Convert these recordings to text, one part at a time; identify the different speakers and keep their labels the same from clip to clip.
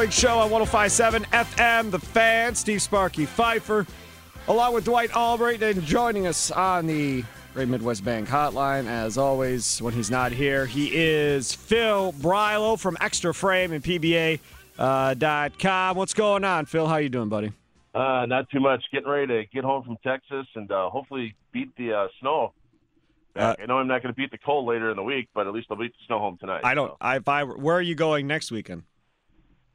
Speaker 1: Bowling Show on 1057 FM. The fan, Steve Sparky Pfeiffer, along with Dwight Albright, and joining us on the Great Midwest Bank Hotline. As always, when he's not here, he is Phil Brylow from Xtra Frame and PBA. Uh, dot com. What's going on, Phil? How you doing, buddy?
Speaker 2: Uh, not too much. Getting ready to get home from Texas and uh, hopefully beat the uh, snow.
Speaker 1: Uh,
Speaker 2: I know I'm not going to beat the cold later in the week, but at least I'll beat the snow home tonight.
Speaker 1: I don't.
Speaker 2: so.
Speaker 1: I, if I where are you going next weekend?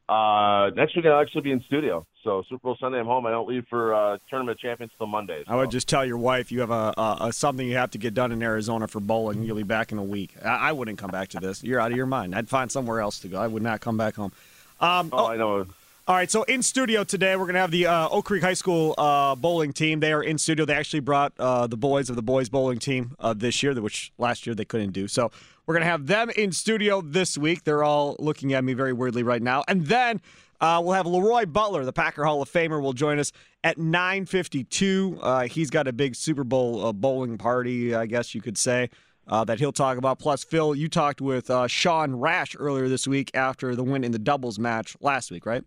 Speaker 2: Uh, next week I'll actually be in studio. So Super Bowl Sunday I'm home. I don't leave for uh, tournament champions till Monday.
Speaker 1: I would just tell your wife you have a, a, a something you have to get done in Arizona for bowling. You'll be back in a week. I, I wouldn't come back to this. You're out of your mind. I'd find somewhere else to go. I would not come back home. Um,
Speaker 2: Oh, I know.
Speaker 1: All right, so in studio today, we're going to have the uh, Oak Creek High School uh, bowling team. They are in studio. They actually brought uh, the boys of the boys bowling team uh, this year, which last year they couldn't do. So we're going to have them in studio this week. They're all looking at me very weirdly right now. And then uh, we'll have Leroy Butler, the Packer Hall of Famer, will join us at 9:52. Uh, he's got a big Super Bowl bowling party, I guess you could say. Uh, that he'll talk about. Plus, Phil, you talked with uh, Sean Rash earlier this week after the win in the doubles match last week, right?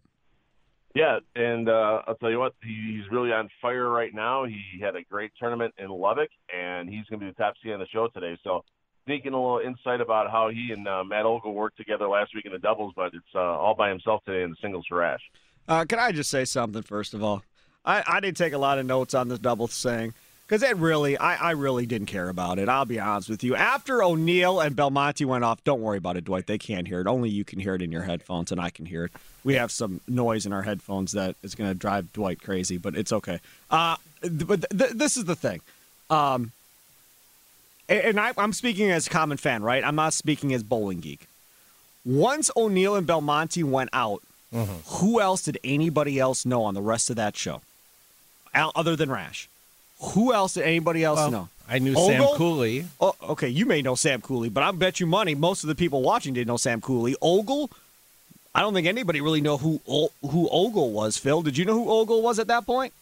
Speaker 2: Yeah, and uh, I'll tell you what, he, he's really on fire right now. He had a great tournament in Lubbock, and he's going to be the top seed on the show today. So, sneaking a little insight about how he and uh, Matt Ogle worked together last week in the doubles, but it's uh, all by himself today in the singles for Rash.
Speaker 1: Uh, can I just say something first of all? I, I didn't take a lot of notes on this doubles thing because it really, I, I really didn't care about it. I'll be honest with you. After O'Neill and Belmonte went off, don't worry about it, Dwight. They can't hear it. Only you can hear it in your headphones, and I can hear it. We have some noise in our headphones that is going to drive Dwight crazy, but it's okay. Uh, but th- th- this is the thing. Um, and I, I'm speaking as a common fan, right? I'm not speaking as bowling geek. Once O'Neill and Belmonte went out, who else did anybody else know on the rest of that show, Al- other than Rash? Who else did anybody else
Speaker 3: Well,
Speaker 1: know?
Speaker 3: I knew
Speaker 1: Ogle?
Speaker 3: Sam Cooley.
Speaker 1: Oh, okay, you may know Sam Cooley, but I bet you money most of the people watching didn't know Sam Cooley. Ogle, I don't think anybody really know who who Ogle was. Phil, did you know who Ogle was at that point?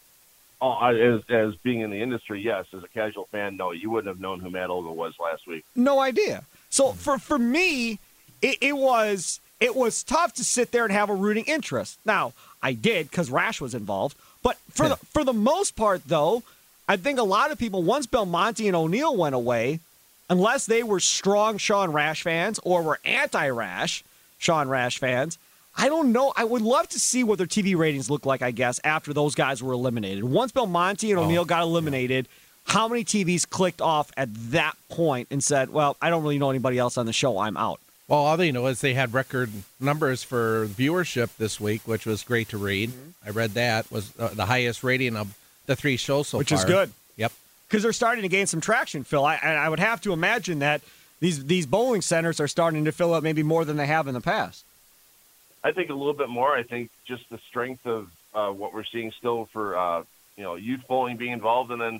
Speaker 2: Oh, I- as as being in the industry, yes. As a casual fan, no, you wouldn't have known who Matt Ogle was last week.
Speaker 1: No idea. So for for me, it, it was it was tough to sit there and have a rooting interest. Now I did because Rash was involved, but for the for the most part, though, I think a lot of people once Belmonte and O'Neill went away, unless they were strong Sean Rash fans or were anti-Rash Sean Rash fans. I don't know. I would love to see what their TV ratings look like, I guess, after those guys were eliminated. Once Belmonte and O'Neill got eliminated, how many TVs clicked off at that point and said, well, I don't really know anybody else on the show. I'm out.
Speaker 3: Well, all they know is they had record numbers for viewership this week, which was great to read.
Speaker 1: Mm-hmm.
Speaker 3: I read that was uh, the highest rating of the three shows so
Speaker 1: Which
Speaker 3: far.
Speaker 1: is good.
Speaker 3: Yep.
Speaker 1: Because they're starting to gain some traction, Phil. I, I would have to imagine that these, these bowling centers are starting to fill up maybe more than they have in the past.
Speaker 2: I think a little bit more. I think just the strength of uh, what we're seeing still for uh, you know youth bowling being involved, and then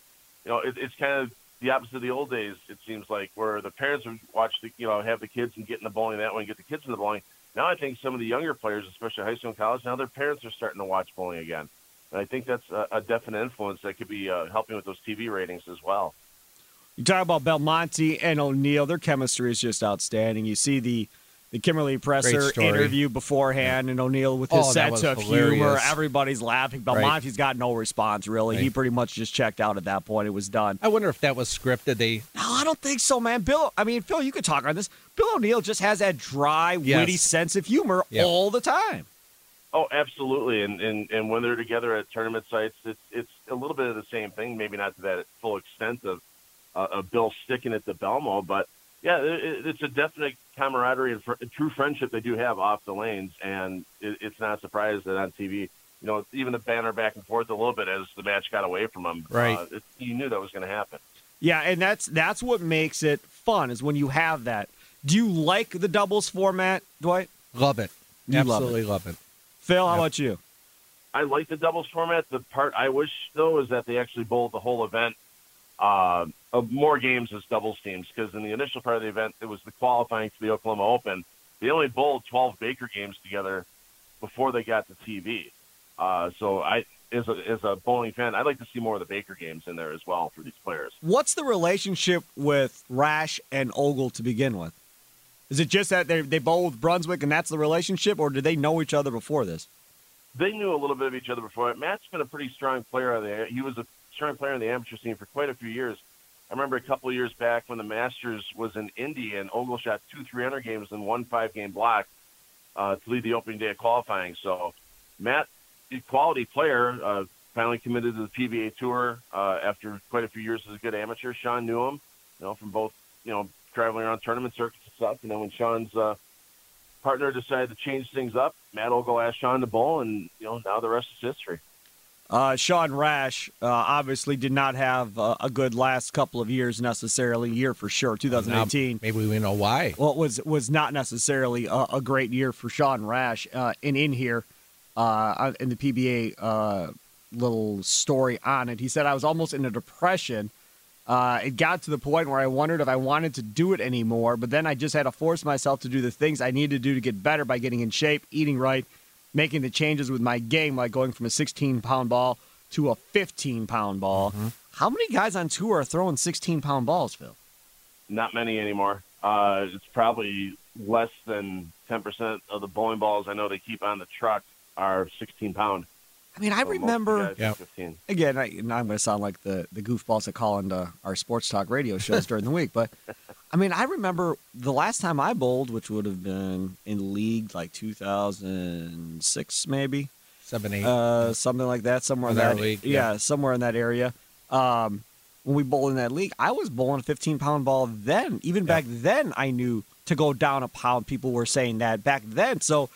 Speaker 2: you know it, it's kind of the opposite of the old days. It seems like where the parents would watch the you know have the kids and get in the bowling that way and get the kids in the bowling. Now I think some of the younger players, especially high school and college, now their parents are starting to watch bowling again. And I think that's a, a definite influence that could be uh, helping with those TV ratings as well.
Speaker 1: You talk about Belmonte and O'Neill. Their chemistry is just outstanding. You see the the Kimberly
Speaker 3: Pressler
Speaker 1: interview beforehand, and O'Neill with his
Speaker 3: Oh,
Speaker 1: sense
Speaker 3: was
Speaker 1: of humor. Everybody's laughing. Belmonte's got no response really. He pretty much just checked out at that point. It was done.
Speaker 3: I wonder if that was scripted. They
Speaker 1: No, I don't think so, man. Bill, I mean, Phil, you could talk on this. Bill O'Neill just has that dry,
Speaker 3: Yes.
Speaker 1: witty sense of humor
Speaker 3: Yep.
Speaker 1: all the time.
Speaker 2: Oh, absolutely. And, and and when they're together at tournament sites, it's it's a little bit of the same thing. Maybe not to that full extent of uh, of Bill sticking it to Belmo, but yeah, it, it's a definite camaraderie and fr- true friendship they do have off the lanes, and it, it's not a surprise that on TV, you know, even the banner back and forth a little bit as the match got away from them.
Speaker 3: Right.
Speaker 2: Uh, it, you knew that was going to happen.
Speaker 1: Yeah, and that's that's what makes it fun is when you have that. Do you like the doubles format, Dwight?
Speaker 3: love it.
Speaker 1: You love
Speaker 3: Absolutely love it.
Speaker 1: Phil, how
Speaker 3: Yep.
Speaker 1: about you?
Speaker 2: I like the doubles format. The part I wish though is that they actually bowled the whole event uh, of more games as doubles teams because in the initial part of the event it was the qualifying to the Oklahoma Open. They only bowled 12 Baker games together before they got to TV. Uh, so I, as a, as a bowling fan, I'd like to see more of the Baker games in there as well for these players.
Speaker 1: What's the relationship with Rash and Ogle to begin with? Is it just that they they bowl with Brunswick and that's the relationship, or did they know each other before this?
Speaker 2: they knew a little bit of each other before. Matt's been a pretty strong player. On the, he was a strong player in the amateur scene for quite a few years. I remember a couple years back when the Masters was in Indy and Ogle shot two 300 games and one five game block uh, to lead the opening day of qualifying. So Matt, a quality player, uh, finally committed to the PBA Tour uh, after quite a few years as a good amateur. Sean knew him, you know, from both, you know, traveling around tournament circuits and stuff. And then when Sean's uh, partner decided to change things up. Matt Ogle asked Sean to bowl, and you know now the rest is history.
Speaker 1: Uh, Sean Rash uh, obviously did not have uh, a good last couple of years necessarily. Year for sure, 2018.
Speaker 3: Now, maybe we know why.
Speaker 1: Well, it was was not necessarily a, a great year for Sean Rash. Uh, and in here, uh, in the PBA uh, little story on it, he said I was almost in a depression. Uh, it got to the point where I wondered if I wanted to do it anymore, but then I just had to force myself to do the things I needed to do to get better by getting in shape, eating right, making the changes with my game, like going from a 16 pound ball to a 15 pound ball. How many guys on tour are throwing 16 pound balls, Phil?
Speaker 2: Not many anymore. Uh, it's probably less than ten percent of the bowling balls I know they keep on the truck are 16 pound.
Speaker 1: I mean, I
Speaker 2: So
Speaker 1: remember.
Speaker 2: guys
Speaker 3: Yeah.
Speaker 1: again, I, now I'm going to sound like the, the goofballs that call into our sports talk radio shows during the week, but I mean, I remember the last time I bowled, which would have been in league like 2006, maybe,
Speaker 3: Seven, eight.
Speaker 1: uh, something like that, somewhere in
Speaker 3: Or
Speaker 1: that
Speaker 3: that league,
Speaker 1: yeah.
Speaker 3: yeah.
Speaker 1: somewhere in that area. Um, when we bowled in that league, I was bowling a 15 pound ball then. Even back then, I knew to go down a pound. People were saying that back then, so.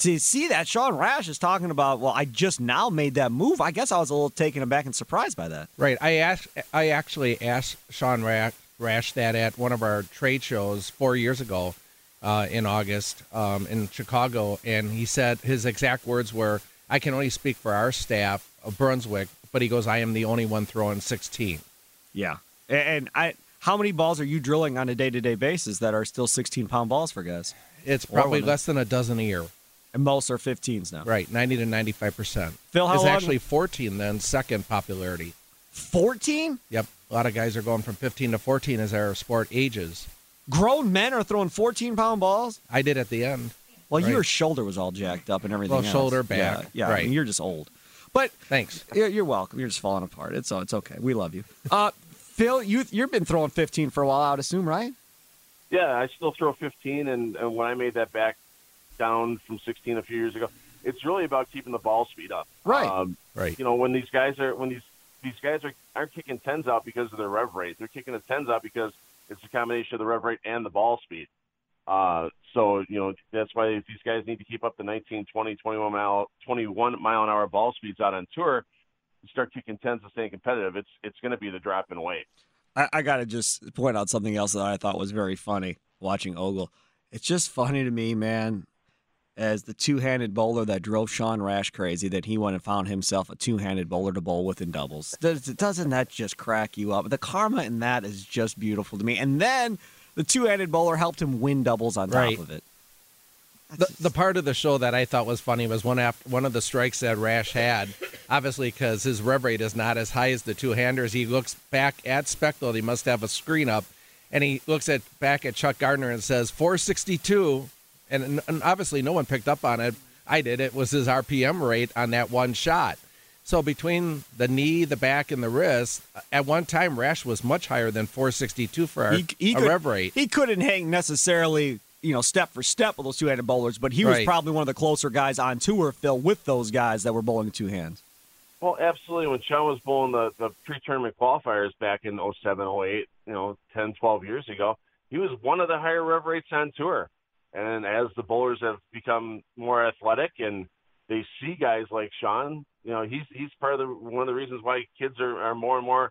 Speaker 1: To see that Sean Rash is talking about, well, I just now made that move. I guess I was a little taken aback and surprised by that.
Speaker 3: Right. I asked. I actually asked Sean Rash, Rash that at one of our trade shows four years ago, uh, in August, um, in Chicago, and he said his exact words were, "I can only speak for our staff of Brunswick, but he goes, I am the only one throwing 16."
Speaker 1: Yeah, and I, how many balls are you drilling on a day-to-day basis that are still 16-pound balls for guys?
Speaker 3: It's probably less than a dozen a year.
Speaker 1: And most are 15s now.
Speaker 3: Right, 90 to 95 percent.
Speaker 1: Phil, how
Speaker 3: it's
Speaker 1: long-
Speaker 3: actually 14 then second popularity.
Speaker 1: 14
Speaker 3: Yep, a lot of guys are going from 15 to 14 as our sport ages.
Speaker 1: grown men are throwing 14-pound balls.
Speaker 3: I did at the end.
Speaker 1: Well,
Speaker 3: Right.
Speaker 1: your shoulder was all jacked up and everything.
Speaker 3: Well,
Speaker 1: else.
Speaker 3: shoulder,
Speaker 1: Yeah,
Speaker 3: back,
Speaker 1: Yeah, I
Speaker 3: right.
Speaker 1: mean, you're just old. But
Speaker 3: Thanks.
Speaker 1: you're, you're welcome. You're just falling apart. It's it's okay. We love you. Uh, Phil, you you've been throwing 15 for a while, I would assume, right?
Speaker 2: Yeah, I still throw 15, and, and when I made that back down from 16 a few years ago, it's really about keeping the ball speed up.
Speaker 1: Right.
Speaker 2: Um,
Speaker 3: Right.
Speaker 2: you know, when these guys are when these these guys are aren't kicking tens out because of their rev rate. They're kicking the tens out because it's a combination of the rev rate and the ball speed. Uh, so you know that's why these guys need to keep up the 19, 20, 21 mile 21 mile an hour ball speeds out on tour. and start kicking tens and staying competitive. It's it's going to be the drop in weight.
Speaker 1: I, I got to just point out something else that I thought was very funny watching Ogle. It's just funny to me, man, as the two handed bowler that drove Sean Rash crazy, that he went and found himself a two handed bowler to bowl with in doubles. Does, doesn't that just crack you up? The karma in that is just beautiful to me. And then the two handed bowler helped him win doubles on top
Speaker 3: Right.
Speaker 1: of it.
Speaker 3: The, the part of the show that I thought was funny was one after, one of the strikes that Rash had, obviously because his rev rate is not as high as the two handers. He looks back at Specto. He must have a screen up, and he looks at back at Chuck Gardner and says 462, and, and obviously no one picked up on it. I did. It was his RPM rate on that one shot. So between the knee, the back, and the wrist, at one time Rash was much higher than 462 for our,
Speaker 1: he, he
Speaker 3: a
Speaker 1: could,
Speaker 3: rev rate.
Speaker 1: He couldn't hang necessarily, you know, step for step with those two-handed bowlers, but he was probably one of the closer guys on tour, Phil, with those guys that were bowling two hands.
Speaker 2: Well, absolutely. When Sean was bowling the, the pre-tournament qualifiers back in 07, 08, you know, 10, 12 years ago, he was one of the higher rev rates on tour. And as the bowlers have become more athletic and they see guys like Sean, you know, he's he's part of the one of the reasons why kids are, are more and more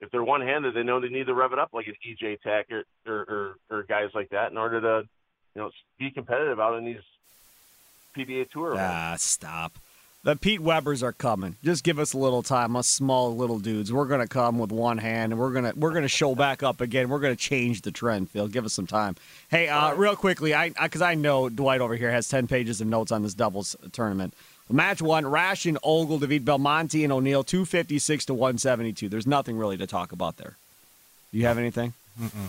Speaker 2: if they're one-handed, they know they need to rev it up like an EJ Tack or, or, or, or guys like that in order to, you know, be competitive out in these PBA tour events.
Speaker 1: Ah, stop. The Pete Webers are coming. Just give us a little time. Us small little dudes. We're gonna come with one hand, and we're gonna we're gonna show back up again. We're gonna change the trend. Phil, give us some time. Hey, uh, real quickly, I because I, know Dwight over here has ten pages of notes on this doubles tournament. Match one: Rash and Ogle defeat Belmonte and O'Neill, two fifty six to one seventy two. There's nothing really to talk about there. Do you have anything?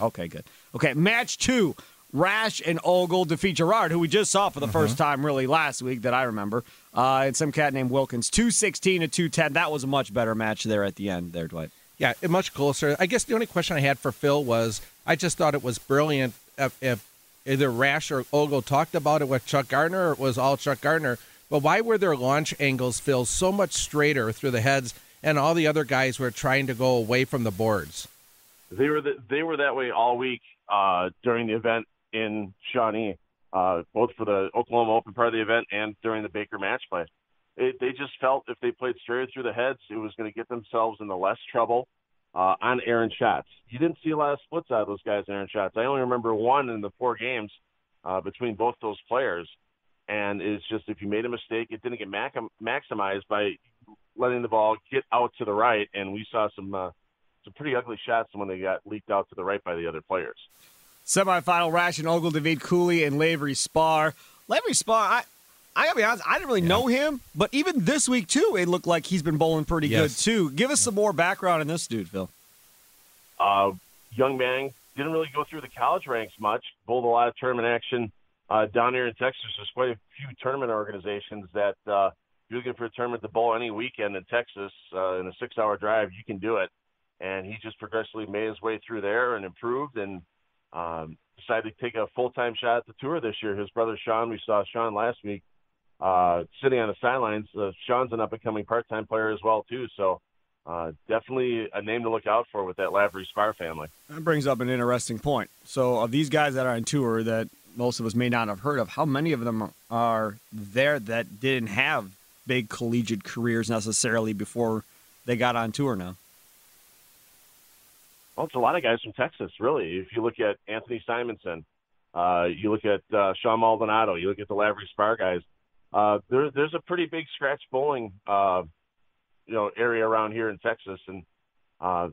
Speaker 1: Okay, good. Okay, match two. Rash and Ogle defeat Gerard, who we just saw for the first time really last week that I remember, uh, and some cat named Wilkins. 216 to 210. That was a much better match there at the end there, Dwight.
Speaker 3: Yeah, much closer. I guess the only question I had for Phil was I just thought it was brilliant if, if either Rash or Ogle talked about it with Chuck Gardner or it was all Chuck Gardner. But why were their launch angles, Phil, so much straighter through the heads and all the other guys were trying to go away from the boards?
Speaker 2: They were the, they were that way all week uh, during the event in Shawnee, uh, both for the Oklahoma Open part of the event and during the Baker match play. It, they just felt if they played straight through the heads, it was going to get themselves into less trouble uh, on Aaron shots. You didn't see a lot of splits out of those guys, Aaron shots. I only remember one in the four games uh, between both those players. And it's just if you made a mistake, it didn't get mac- maximized by letting the ball get out to the right. And we saw some uh, some pretty ugly shots when they got leaked out to the right by the other players.
Speaker 1: Semifinal: Rash and Ogle David Cooley and Lavery-Spahr. Lavery Spar, I. I gotta be honest, I didn't really know him, but even this week too, it looked like he's been bowling pretty
Speaker 3: Yes.
Speaker 1: good too. Give us some more background on this dude, Phil.
Speaker 2: Uh, young man didn't really go through the college ranks much. Bowled a lot of tournament action uh, down here in Texas. There's quite a few tournament organizations that uh, if you're looking for a tournament to bowl any weekend in Texas uh, in a six-hour drive, you can do it. And he just progressively made his way through there and improved and um, decided to take a full-time shot at the tour this year. His brother Sean, we saw Sean last week uh, sitting on the sidelines. Uh, Sean's an up-and-coming part-time player as well too. So uh, definitely a name to look out for with that Lavery-Spahr family.
Speaker 1: That brings up an interesting point. So, of these guys that are on tour that most of us may not have heard of, how many of them are there that didn't have big collegiate careers necessarily before they got on tour now?
Speaker 2: Well, it's a lot of guys from Texas, really. If you look at Anthony Simonsen, uh, you look at uh, Sean Maldonado, you look at the Lavery-Spahr guys. Uh, there, there's a pretty big scratch bowling, uh, you know, area around here in Texas, and uh,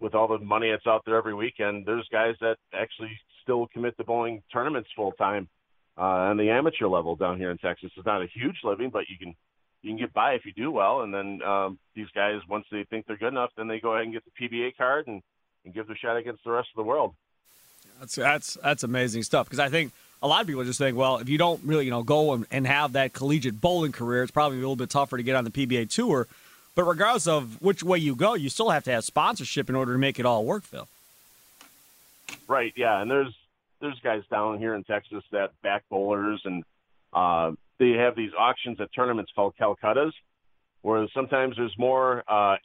Speaker 2: with all the money that's out there every weekend, there's guys that actually still commit to bowling tournaments full time uh, on the amateur level down here in Texas. It's not a huge living, but you can you can get by if you do well. And then um, these guys, once they think they're good enough, then they go ahead and get the PBA card and and give their shot against the rest of the world.
Speaker 1: That's that's that's amazing stuff because I think a lot of people just think, well, if you don't really you know go and, and have that collegiate bowling career, it's probably a little bit tougher to get on the PBA tour. But regardless of which way you go, you still have to have sponsorship in order to make it all work, Phil.
Speaker 2: Right, yeah, and there's there's guys down here in Texas that back bowlers, and uh, they have these auctions at tournaments called Calcuttas, where sometimes there's more uh,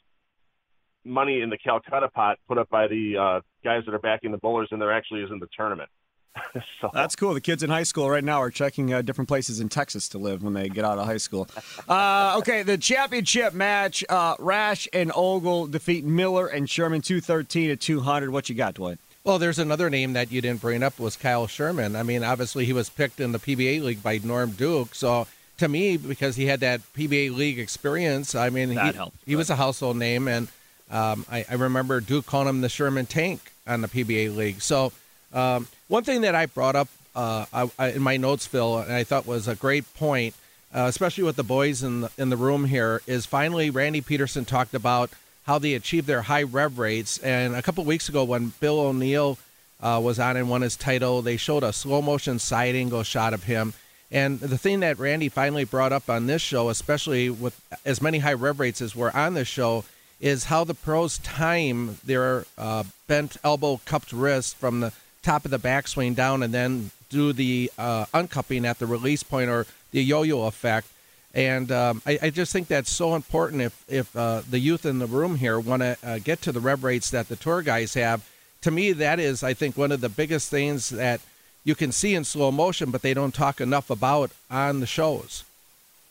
Speaker 2: money in the Calcutta pot put up by the uh, guys that are backing the bowlers than there actually is in the tournament. so
Speaker 1: That's cool. The kids in high school right now are checking uh, different places in Texas to live when they get out of high school. Uh, okay, the championship match: uh, Rash and Ogle defeat Miller and Sherman two thirteen to two hundred. What you got, Dwight?
Speaker 3: Well, there's another name that you didn't bring up was Kyle Sherman. I mean, obviously he was picked in the PBA league by Norm Duke. So to me, because he had that PBA league experience, I mean,
Speaker 1: That
Speaker 3: he,
Speaker 1: helped,
Speaker 3: he was a household name, and um, I, I remember Duke calling him the Sherman Tank on the PBA league. So um, one thing that I brought up uh, I, in my notes, Phil, and I thought was a great point, uh, especially with the boys in the, in the room here, is finally Randy Pedersen talked about how they achieve their high rev rates. And a couple weeks ago, when Bill O'Neill uh, was on and won his title, they showed a slow motion side angle shot of him. And the thing that Randy finally brought up on this show, especially with as many high rev rates as were on this show, is how the pros time their uh, bent elbow cupped wrist from the top of the backswing down and then do the uh, uncupping at the release point or the yo-yo effect. And um, I, I, just think that's so important if, if uh, the youth in the room here want to uh, get to the rev rates that the tour guys have. To me, that is, I think, one of the biggest things that you can see in slow motion, but they don't talk enough about on the shows.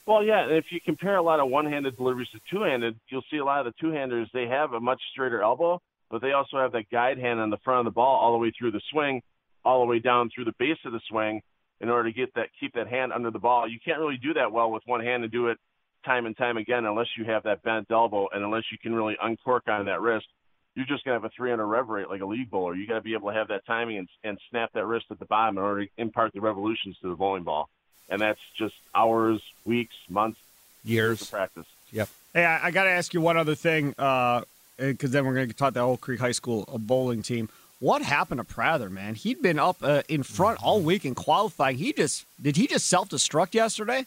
Speaker 2: Well, yeah, and if you compare a lot of one-handed deliveries to two-handed, you'll see a lot of the two-handers, they have a much straighter elbow, but they also have that guide hand on the front of the ball all the way through the swing, all the way down through the base of the swing in order to get that keep that hand under the ball. You can't really do that well with one hand and do it time and time again unless you have that bent elbow and unless you can really uncork on that wrist. You're just gonna have a 300 rev rate like a league bowler. You got to be able to have that timing and, and snap that wrist at the bottom in order to impart the revolutions to the bowling ball and that's just hours, weeks, months,
Speaker 3: years
Speaker 2: of practice.
Speaker 3: Yep.
Speaker 1: Hey, I, I got to ask you one other thing, because uh, then we're going to talk the Oak Creek High School a bowling team. What happened to Prather, man? He'd been up uh, in front all week in qualifying. He just did he just self destruct yesterday?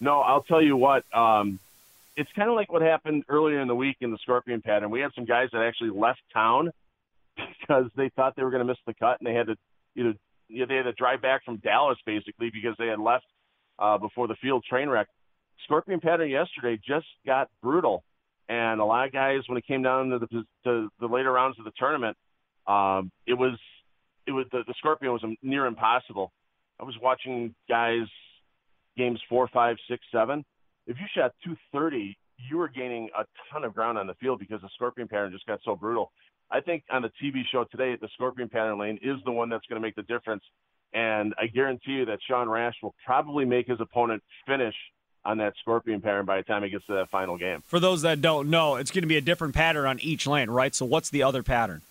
Speaker 2: No, I'll tell you what. Um, it's kind of like what happened earlier in the week in the Scorpion pattern. We had some guys that actually left town because they thought they were going to miss the cut, and they had to either you know, they had to drive back from Dallas basically because they had left uh, before the field train wreck. Scorpion pattern yesterday just got brutal, and a lot of guys when it came down to the to the later rounds of the tournament, um, it was it was the, the Scorpion was near impossible. I was watching guys games four, five, six, seven. If you shot 230, you were gaining a ton of ground on the field because the Scorpion pattern just got so brutal. I think on the TV show today, the Scorpion pattern lane is the one that's going to make the difference. And I guarantee you that Sean Rash will probably make his opponent finish on that Scorpion pattern by the time he gets to that final game.
Speaker 1: For those that don't know, it's going to be a different pattern on each lane, right? So what's the other pattern?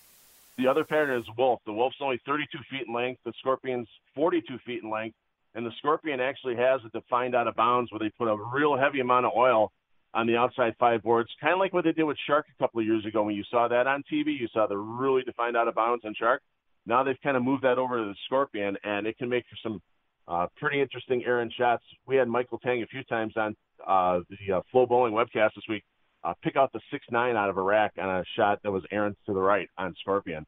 Speaker 2: The other pattern is Wolf. The Wolf's only 32 feet in length. The Scorpion's 42 feet in length. And the Scorpion actually has a defined out of bounds where they put a real heavy amount of oil on the outside five boards, kind of like what they did with Shark a couple of years ago when you saw that on TV. You saw the really defined out of bounds on Shark. Now they've kind of moved that over to the Scorpion, and it can make for some uh, pretty interesting errant shots. We had Michael Tang a few times on uh, the uh, FloBowling webcast this week uh, pick out the six nine out of Iraq on a shot that was errant to the right on Scorpion.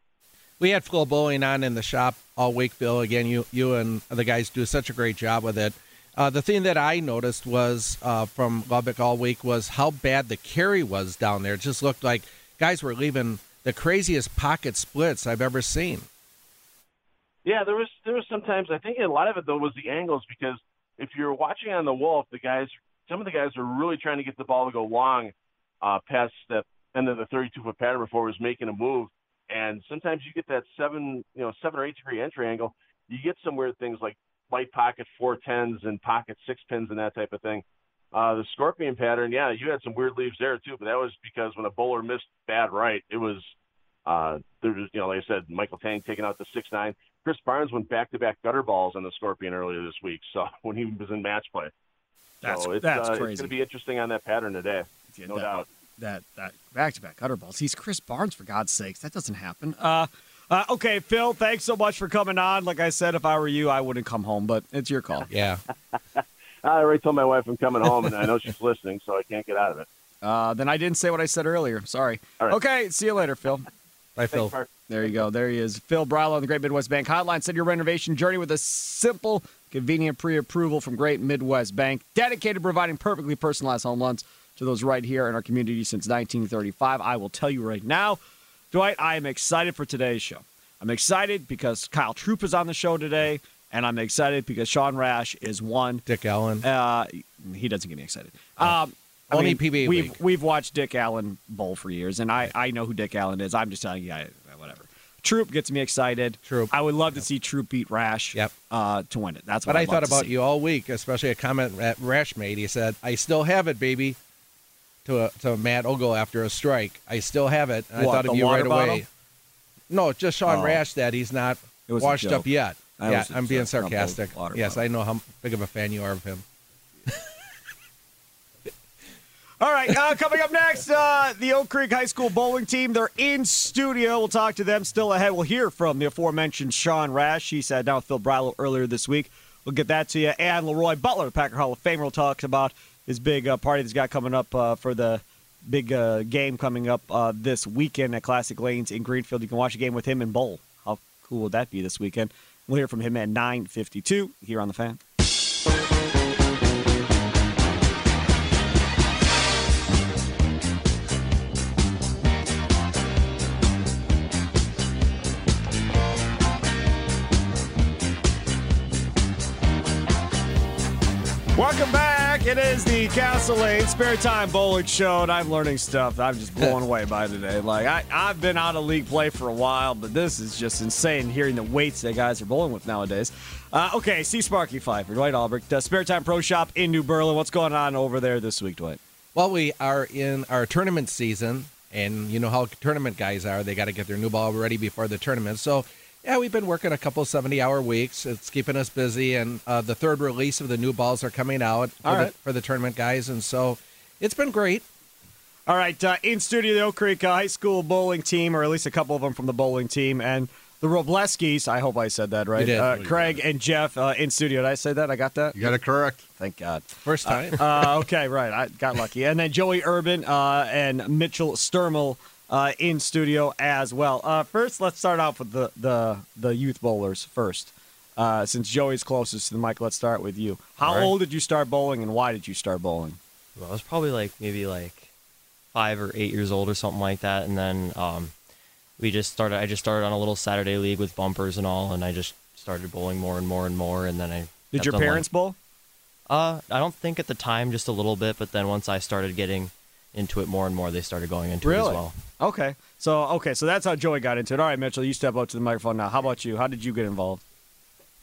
Speaker 3: We had FloBowling on in the shop all week, Bill. Again, you you and the guys do such a great job with it. Uh, the thing that I noticed was uh, from Lubbock all week was how bad the carry was down there. It just looked like guys were leaving the craziest pocket splits I've ever seen.
Speaker 2: Yeah, there was there was sometimes I think a lot of it though was the angles because if you're watching on the Wolf, the guys some of the guys were really trying to get the ball to go long uh, past the end of the 32 foot pattern before was making a move, and sometimes you get that seven you know seven or eight degree entry angle. You get some weird things like light pocket four tens and pocket six pins and that type of thing. Uh, the scorpion pattern, yeah, you had some weird leaves there too, but that was because when a bowler missed bad right, it was uh, there was, you know, like I said, Michael Tang taking out the six nine. Chris Barnes went back to back gutter balls on the Scorpion earlier this week, so when he was in match play.
Speaker 1: That's
Speaker 2: so it's,
Speaker 1: that's
Speaker 2: uh,
Speaker 1: crazy.
Speaker 2: It's going to be interesting on that pattern today, no
Speaker 1: that,
Speaker 2: doubt.
Speaker 1: That that back to back gutter balls. He's Chris Barnes for God's sakes. That doesn't happen. Uh, uh, okay, Phil, thanks so much for coming on. Like I said, if I were you, I wouldn't come home, but it's your call.
Speaker 3: Yeah.
Speaker 2: I already told my wife I'm coming home, and I know she's listening, so I can't get out of it.
Speaker 1: Uh, then I didn't say what I said earlier. Sorry.
Speaker 2: All right.
Speaker 1: Okay, see you later, Phil.
Speaker 3: Bye, Phil.
Speaker 2: Thanks,
Speaker 1: There you go. There he is. Phil Brylow on the Great Midwest Bank Hotline. Send your renovation journey with a simple, convenient pre approval from Great Midwest Bank, dedicated to providing perfectly personalized home loans to those right here in our community since 1935. I will tell you right now, Dwight, I am excited for today's show. I'm excited because Kyle Troup is on the show today, and I'm excited because Sean Rash is one.
Speaker 3: Dick Allen.
Speaker 1: Uh, he doesn't get me excited. Um, I
Speaker 3: Only
Speaker 1: mean,
Speaker 3: PBA
Speaker 1: We've
Speaker 3: week.
Speaker 1: we've watched Dick Allen bowl for years, and I, I know who Dick Allen is. I'm just telling you, I, whatever. Troup gets me excited.
Speaker 3: Troup.
Speaker 1: I would love to see Troup beat Rash.
Speaker 3: Yep.
Speaker 1: Uh, to win it. That's what
Speaker 3: But I
Speaker 1: I'd love
Speaker 3: thought about
Speaker 1: see.
Speaker 3: you all week, especially a comment that Rash made. He said, "I still have it, baby." To a, to Matt Ogle after a strike, I still have it.
Speaker 1: What,
Speaker 3: I thought of you right
Speaker 1: bottle?
Speaker 3: away. No, just Sean
Speaker 1: Oh.
Speaker 3: Rash that he's not
Speaker 1: was
Speaker 3: washed up yet.
Speaker 1: That
Speaker 3: yeah, I'm being
Speaker 1: just a- a bold
Speaker 3: sarcastic. Yes,
Speaker 1: bottle.
Speaker 3: I know how big of a fan you are of him.
Speaker 1: All right, uh, coming up next, uh, the Oak Creek High School bowling team. They're in studio. We'll talk to them. Still ahead, we'll hear from the aforementioned Sean Rash. He sat down with Phil Brylow earlier this week. We'll get that to you. And Leroy Butler, Packer Hall of Famer, will talk about his big uh, party that's got coming up uh, for the big uh, game coming up uh, this weekend at Classic Lanes in Greenfield. You can watch a game with him and bowl. How cool would that be this weekend? We'll hear from him at 9.52 here on The Fan. It is the Castle Lane Spare Time Bowling Show, and I'm learning stuff I'm just blown away by today. Like I, I've been out of league play for a while, but this is just insane hearing the weights that guys are bowling with nowadays. Uh, okay, see Sparky Pfeiffer, Dwight Albrecht, uh, Spare Time Pro Shop in New Berlin. What's going on over there this week, Dwight?
Speaker 3: Well, we are in our tournament season, and you know how tournament guys are. They got to get their new ball ready before the tournament. So, yeah, we've been working a couple 70 hour weeks. It's keeping us busy, and uh, the third release of the new balls are coming out for,
Speaker 1: All
Speaker 3: the, for the tournament guys. And so it's been great.
Speaker 1: All right, uh, in studio, the Oak Creek uh, High School bowling team, or at least a couple of them from the bowling team, and the Robleskis. I hope I said that right. Uh, Craig and Jeff uh, in studio. Did I say that? I got that.
Speaker 4: You got it correct.
Speaker 1: Thank God.
Speaker 3: First time.
Speaker 1: uh, okay, right. I got lucky. And then Joey Urban uh, and Mitchell Sturmel uh, in studio as well. Uh, first, let's start off with the the, the youth bowlers first. Uh, since Joey's closest to the mic, let's start with you. How
Speaker 4: right.
Speaker 1: old did you start bowling, and why did you start bowling?
Speaker 5: Well, I was probably like maybe like five or eight years old or something like that, and then um, we just started. I just started on a little Saturday league with bumpers and all, and I just started bowling more and more and more, and then I
Speaker 1: Did your
Speaker 5: on, like-
Speaker 1: parents bowl?
Speaker 5: Uh, I don't think at the time, just a little bit, but then once I started getting into it more and more, they started going into it as well.
Speaker 1: Okay. So okay, so that's how Joey got into it. All right, Mitchell, you step up to the microphone now. How about you? How did you get involved?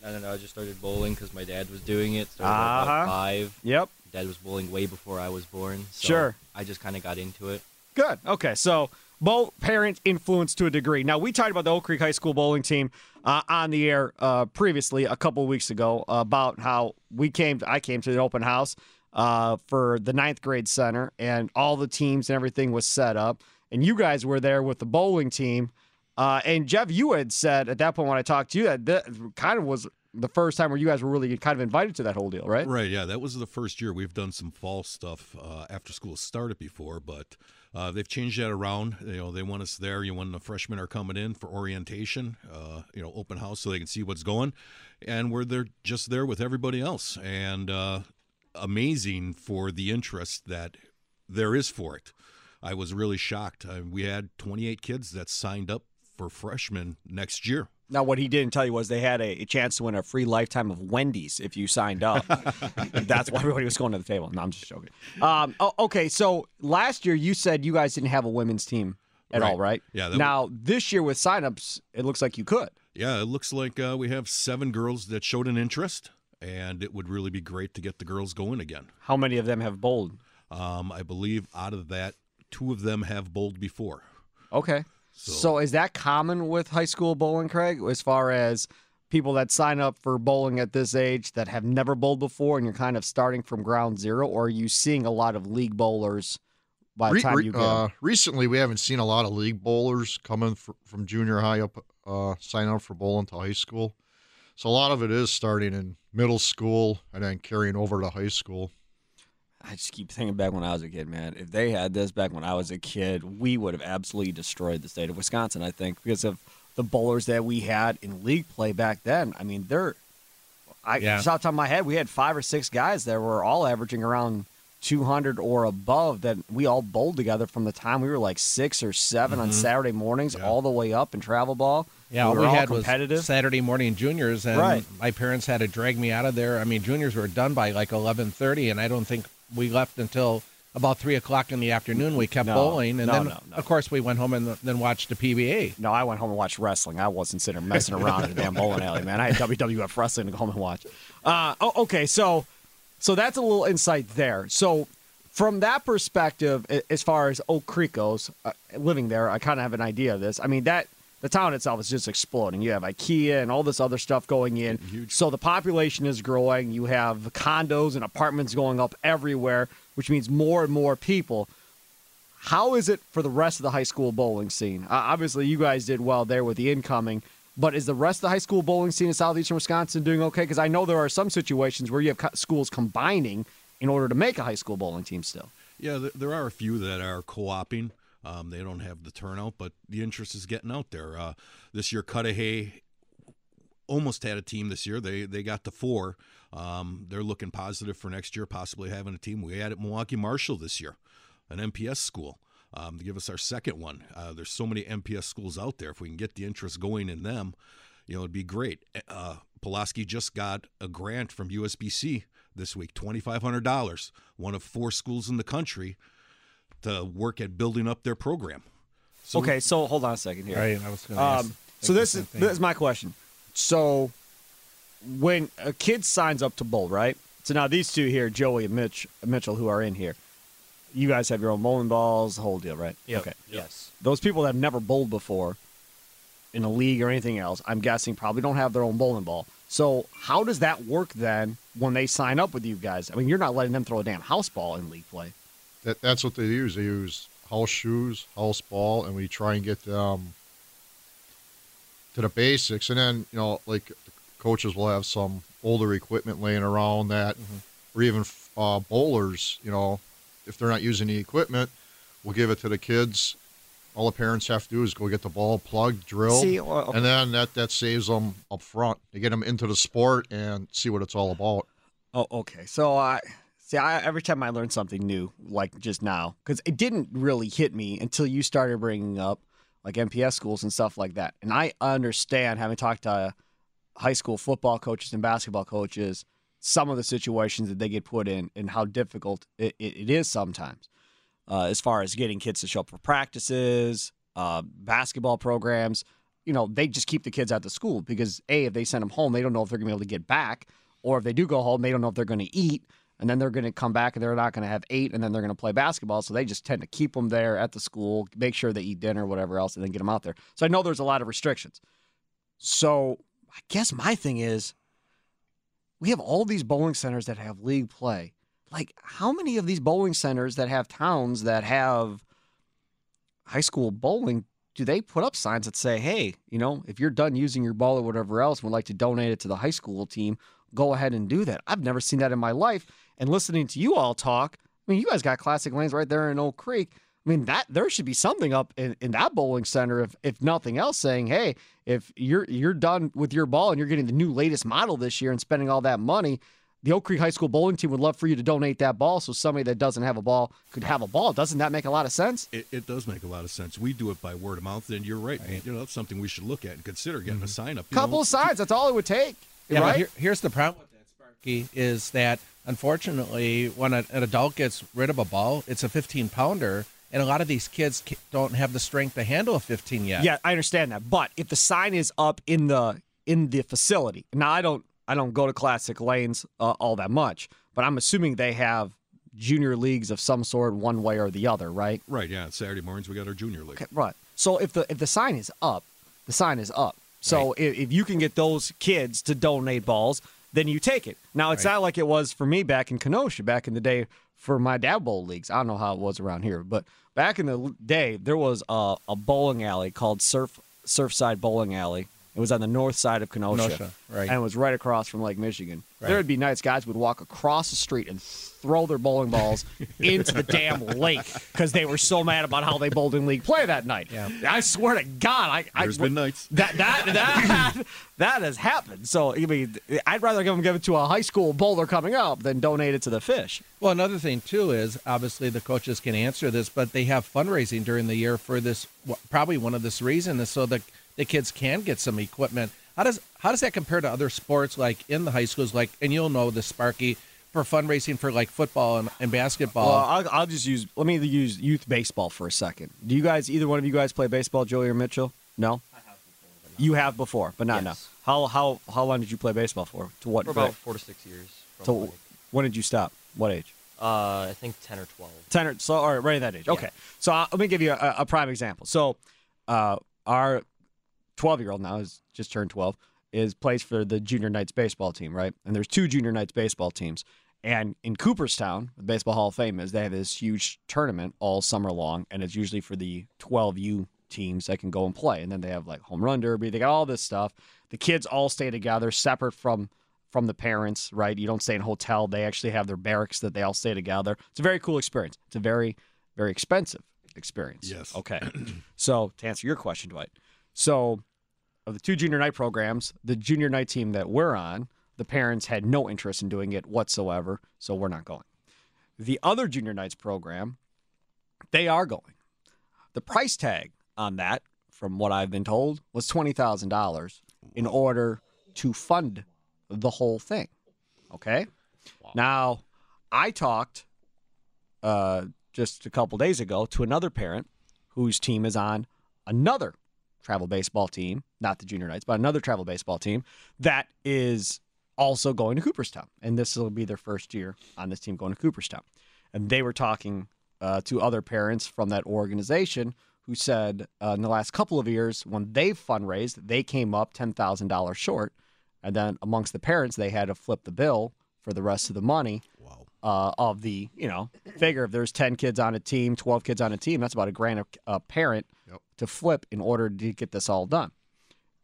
Speaker 6: I don't know. I just started bowling because my dad was doing it. Started
Speaker 1: Uh-huh.
Speaker 6: about five.
Speaker 1: Yep.
Speaker 6: Dad was bowling way before I was born. So
Speaker 1: Sure.
Speaker 6: I just kind of got into it.
Speaker 1: Good. Okay. So both parent influence to a degree. Now we talked about the Oak Creek High School bowling team uh, on the air uh, previously a couple weeks ago about how we came. I came to the open house uh, for the ninth grade center, and all the teams and everything was set up, and you guys were there with the bowling team. Uh, and Jeff, you had said at that point when I talked to you that that kind of was the first time where you guys were really kind of invited to that whole deal, right?
Speaker 7: Right, yeah, that was the first year. We've done some fall stuff uh, after school started before, but uh, they've changed that around. You know, they want us there. You when the freshmen are coming in for orientation, uh, you know, open house so they can see what's going, and we're there just there with everybody else, and uh, amazing for the interest that there is for it. I was really shocked. Uh, we had 28 kids that signed up for freshmen next year.
Speaker 1: Now, what he didn't tell you was they had a, a chance to win a free lifetime of Wendy's if you signed up. That's why everybody was going to the table. No, I'm just joking. Um, oh, okay, so last year you said you guys didn't have a women's team at all, right?
Speaker 7: Yeah,
Speaker 1: Now this year with signups, it looks like you could.
Speaker 7: Yeah, it looks like uh, we have seven girls that showed an interest, and it would really be great to get the girls going again.
Speaker 1: How many of them have bowled?
Speaker 7: Um, I believe out of that, two of them have bowled before.
Speaker 1: Okay.
Speaker 7: So-
Speaker 1: So, is that common with high school bowling, Craig? As far as people that sign up for bowling at this age that have never bowled before, and you're kind of starting from ground zero, or are you seeing a lot of league bowlers by the
Speaker 4: Re-
Speaker 1: time
Speaker 4: re-
Speaker 1: you get 'em?
Speaker 4: uh, recently, we haven't seen a lot of league bowlers coming fr- from junior high up, uh, sign up for bowling to high school. So a lot of it is starting in middle school and then carrying over to high school.
Speaker 1: I just keep thinking back when I was a kid, man. If they had this back when I was a kid, we would have absolutely destroyed the state of Wisconsin, I think, because of the bowlers that we had in league play back then. I mean, they're I
Speaker 3: Yeah.
Speaker 1: just off the top of my head, we had five or six guys that were all averaging around 200 or above that we all bowled together from the time we were like six or 7 on mm-hmm. Saturday mornings all the way up in travel ball.
Speaker 3: Yeah, all
Speaker 1: we
Speaker 3: we,
Speaker 1: all
Speaker 3: had
Speaker 1: competitive.
Speaker 3: was Saturday morning juniors, and
Speaker 1: Right.
Speaker 3: my parents had to drag me out of there. I mean, juniors were done by like eleven thirty, and I don't think we left until about three o'clock in the afternoon. We kept
Speaker 1: No,
Speaker 3: bowling, and
Speaker 1: no,
Speaker 3: then
Speaker 1: no,
Speaker 3: of course we went home and then watched the PBA.
Speaker 1: No, I went home and watched wrestling. I wasn't sitting there messing around in the damn bowling alley, man. I had WWF wrestling to go home and watch. Uh, oh, okay, so so that's a little insight there. So from that perspective, as far as Oak Creek goes, uh, living there, I kind of have an idea of this. I mean that the town itself is just exploding. You have IKEA and all this other stuff going in. So the population is growing. You have condos and apartments going up everywhere, which means more and more people. How is it for the rest of the high school bowling scene? Uh, obviously, you guys did well there with the incoming, but is the rest of the high school bowling scene in southeastern Wisconsin doing okay? Because I know there are some situations where you have co- schools combining in order to make a high school bowling team still.
Speaker 7: Yeah, there are a few that are co-oping. Um, they don't have the turnout, but the interest is getting out there. Uh, this year, Cudahy almost had a team this year. They they got to four. Um, they're looking positive for next year, possibly having a team. We added Milwaukee Marshall this year, an MPS school, um, to give us our second one. Uh, there's so many MPS schools out there. If we can get the interest going in them, you know, it'd be great. Uh, Pulaski just got a grant from USBC this week, twenty five hundred dollars. One of four schools in the country to work at building up their program. So
Speaker 1: okay, so hold on a second here.
Speaker 3: Right, I was gonna ask-
Speaker 1: Um, so this is
Speaker 3: thing.
Speaker 1: this is my question. So when a kid signs up to bowl, right? So now these two here, Joey and Mitch Mitchell, who are in here, you guys have your own bowling balls, the whole deal, right?
Speaker 5: Yep.
Speaker 1: Okay.
Speaker 5: Yes.
Speaker 1: Those people that have never bowled before in a league or anything else, I'm guessing probably don't have their own bowling ball. So how does that work then when they sign up with you guys? I mean, you're not letting them throw a damn house ball in league play.
Speaker 4: That that's what they use. They use house shoes, house ball, and we try and get them to the basics. And then you know, like coaches will have some older equipment laying around that, or even uh, bowlers. You know, if they're not using the equipment, we'll give it to the kids. All the parents have to do is go get the ball plugged, drilled,
Speaker 1: See, well,
Speaker 4: and then that that saves them up front. They get them into the sport and see what it's all about.
Speaker 1: Oh, okay. So I see. I, every time I learn something new, like just now, because it didn't really hit me until you started bringing up like MPS schools and stuff like that. And I understand, having talked to high school football coaches and basketball coaches, some of the situations that they get put in and how difficult it, it, it is sometimes, uh, as far as getting kids to show up for practices, uh, basketball programs. You know, they just keep the kids at the school because a if they send them home, they don't know if they're gonna be able to get back, or if they do go home, they don't know if they're going to eat, and then they're going to come back and they're not going to have eight, and then they're going to play basketball. So they just tend to keep them there at the school, make sure they eat dinner, whatever else, and then get them out there. So I know there's a lot of restrictions. So I guess my thing is, we have all these bowling centers that have league play. Like, how many of these bowling centers that have towns that have high school bowling do they put up signs that say, hey, you know, if you're done using your ball or whatever else would like to donate it to the high school team, go ahead and do that. I've never seen that in my life. And listening to you all talk, I mean, you guys got classic lanes right there in Oak Creek. I mean, that there should be something up in, in that bowling center, if if nothing else, saying, hey, if you're you're done with your ball and you're getting the new latest model this year and spending all that money, the Oak Creek High School bowling team would love for you to donate that ball so somebody that doesn't have a ball could have a ball. Doesn't that make a lot of sense?
Speaker 7: It, it does make a lot of sense. We do it by word of mouth, and you're right. man You know, that's something we should look at and consider getting a mm-hmm. sign up.
Speaker 1: Couple
Speaker 7: know,
Speaker 1: of signs, that's all it would take.
Speaker 3: Yeah, but here, here's the problem with that, Sparky, is that unfortunately, when a, an adult gets rid of a ball, it's a 15 pounder, and a lot of these kids don't have the strength to handle a 15 yet.
Speaker 1: Yeah, I understand that. But if the sign is up in the in the facility, now I don't I don't go to Classic Lanes uh, all that much, but I'm assuming they have junior leagues of some sort, one way or the other, right?
Speaker 7: Right, yeah. Saturday mornings we got our junior league.
Speaker 1: Okay, right. So if the if the sign is up, the sign is up. So if, if you can get those kids to donate balls, then you take it. Now it's
Speaker 3: Right.
Speaker 1: not like it was for me back in Kenosha, back in the day for my dad bowl leagues. I don't know how it was around here, but back in the day, there was a, a bowling alley called Surf Surfside Bowling Alley. It was on the north side of Kenosha,
Speaker 3: Kenosha, right.
Speaker 1: and it was right across from Lake Michigan.
Speaker 3: Right.
Speaker 1: There would be nights guys would walk across the street and throw their bowling balls into the damn lake because they were so mad about how they bowled in league play that night.
Speaker 3: Yeah.
Speaker 1: I swear to God, I, I
Speaker 7: There's been nights.
Speaker 1: that that that that has happened. So I mean, I'd rather give them give it to a high school bowler coming up than donate it to the fish.
Speaker 3: Well, another thing too is obviously the coaches can answer this, but they have fundraising during the year for this. Probably one of this reason is so that the kids can get some equipment. How does how does that compare to other sports like in the high schools? Like, and you'll know the Sparky, for fundraising for like football and, and basketball.
Speaker 1: Well, I'll, I'll just use. Let me use youth baseball for a second. Do you guys, either one of you guys, play baseball, Joey or Mitchell? No. I have before, you have before, but not
Speaker 5: Yes.
Speaker 1: now. How how how long did you play baseball for? To what?
Speaker 5: For about four to six years.
Speaker 1: So
Speaker 5: probably.
Speaker 1: when did you stop? What age?
Speaker 5: uh, I think ten or twelve.
Speaker 1: Ten or so, all right, right at that age. Okay, so uh, let me give you a, a prime example. So, uh, our 12 year old now, is just turned 12, is plays for the Junior Knights baseball team, right? And there's two Junior Knights baseball teams. And in Cooperstown, the Baseball Hall of Fame is they have this huge tournament all summer long, and it's usually for the 12U teams that can go and play. And then they have like home run derby. They got all this stuff. The kids all stay together, separate from from the parents, right? You don't stay in a hotel. They actually have their barracks that they all stay together. It's a very cool experience. It's a very, very expensive experience.
Speaker 7: Yes.
Speaker 1: Okay. so to answer your question, Dwight, so of the two Junior Knight programs, the Junior Knight team that we're on, the parents had no interest in doing it whatsoever, so we're not going. The other Junior Knights program, they are going. The price tag on that, from what I've been told, was twenty thousand dollars in order to fund the whole thing. Okay. Now, I talked uh, just a couple days ago to another parent whose team is on another travel baseball team, not the Junior Knights, but another travel baseball team that is also going to Cooperstown. And this will be their first year on this team going to Cooperstown. And they were talking uh, to other parents from that organization who said uh, in the last couple of years, when they've fundraised, they came up $10,000 short. And then amongst the parents, they had to flip the bill for the rest of the money
Speaker 7: Wow.
Speaker 1: Uh, of the, you know, figure if there's 10 kids on a team, 12 kids on a team, that's about a grand a, a parent
Speaker 4: Yep.
Speaker 1: to flip in order to get this all done.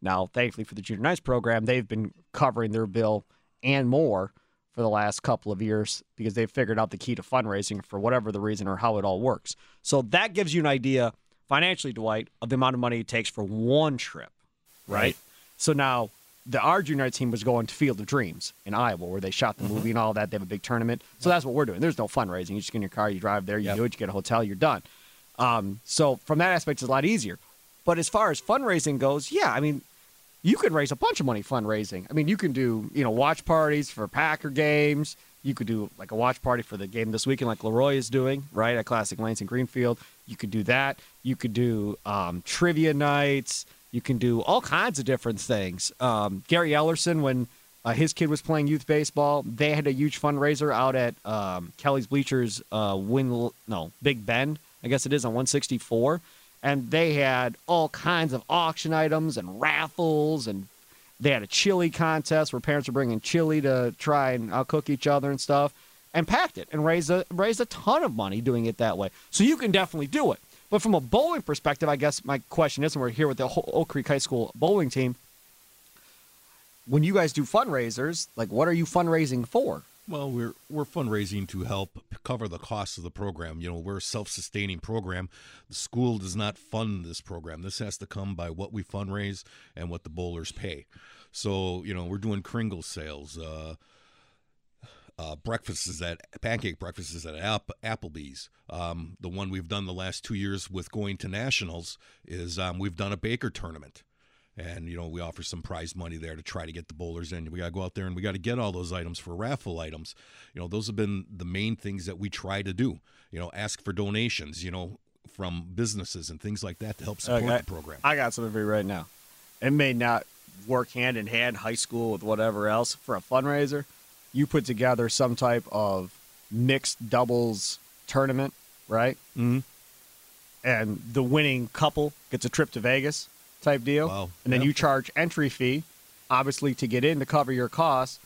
Speaker 1: Now, thankfully for the Junior Knights program, they've been covering their bill and more for the last couple of years because they've figured out the key to fundraising for whatever the reason or how it all works. So that gives you an idea financially, Dwight, of the amount of money it takes for one trip, right?
Speaker 7: Right.
Speaker 1: So now the our junior team was going to Field of Dreams in Iowa where they shot the movie and all that. They have a big tournament. So that's what we're doing. There's no fundraising. You just get in your car, you drive there, you
Speaker 3: Yep.
Speaker 1: do it, you get a hotel, you're done. Um, so from that aspect, it's a lot easier. But as far as fundraising goes, yeah, I mean, you can raise a bunch of money fundraising. I mean, you can do you know watch parties for Packer games. You could do like a watch party for the game this weekend, like Leroy is doing, right at Classic Lanes in Greenfield. You could do that. You could do um, trivia nights. You can do all kinds of different things. Um, Gary Ellerson, when uh, his kid was playing youth baseball, they had a huge fundraiser out at um, Kelly's Bleachers, uh, Win no Big Bend, I guess it is on 164, and they had all kinds of auction items and raffles, and they had a chili contest where parents were bringing chili to try and outcook each other and stuff, and packed it and raised a raised a ton of money doing it that way. So you can definitely do it. But from a bowling perspective, I guess my question is, and we're here with the Oak Creek High School bowling team. When you guys do fundraisers, like what are you fundraising for?
Speaker 7: Well, we're we're fundraising to help cover the costs of the program. You know, we're a self-sustaining program. The school does not fund this program. This has to come by what we fundraise and what the bowlers pay. So, you know, we're doing Kringle sales, uh, uh, breakfasts at pancake breakfasts at App, Applebee's. Um, the one we've done the last two years with going to nationals is um, we've done a Baker tournament and you know we offer some prize money there to try to get the bowlers in. We got to go out there and we got to get all those items for raffle items. You know, those have been the main things that we try to do. You know, ask for donations. You know, from businesses and things like that to help support
Speaker 1: Okay.
Speaker 7: the program.
Speaker 1: I got something for you right now. It may not work hand in hand, high school with whatever else for a fundraiser. You put together some type of mixed doubles tournament, right?
Speaker 7: Mm-hmm.
Speaker 1: And the winning couple gets a trip to Vegas type deal.
Speaker 7: Wow.
Speaker 1: And then
Speaker 7: Yeah.
Speaker 1: you charge entry fee, obviously to get in to cover your costs,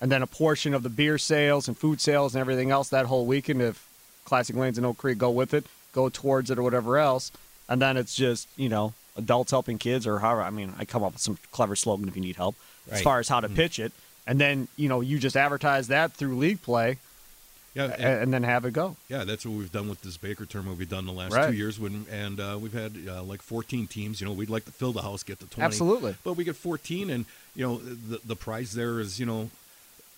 Speaker 1: and then a portion of the beer sales and food sales and everything else that whole weekend if Classic Lanes and Oak Creek go with it, go towards it or whatever else. And then it's just, you know, adults helping kids or however. I mean, I come up with some clever slogan if you need help as far as how to pitch it. And then, you know, you just advertise that through league play
Speaker 7: Yeah,
Speaker 1: and,
Speaker 7: and,
Speaker 1: and then have it go.
Speaker 7: yeah, that's what we've done with this Baker tournament. We've done the last
Speaker 1: Right.
Speaker 7: two years when, and uh, we've had uh, like 14 teams. You know, we'd like to fill the house, get to 20.
Speaker 1: Absolutely.
Speaker 7: but we get 14 and you know the the prize there is you know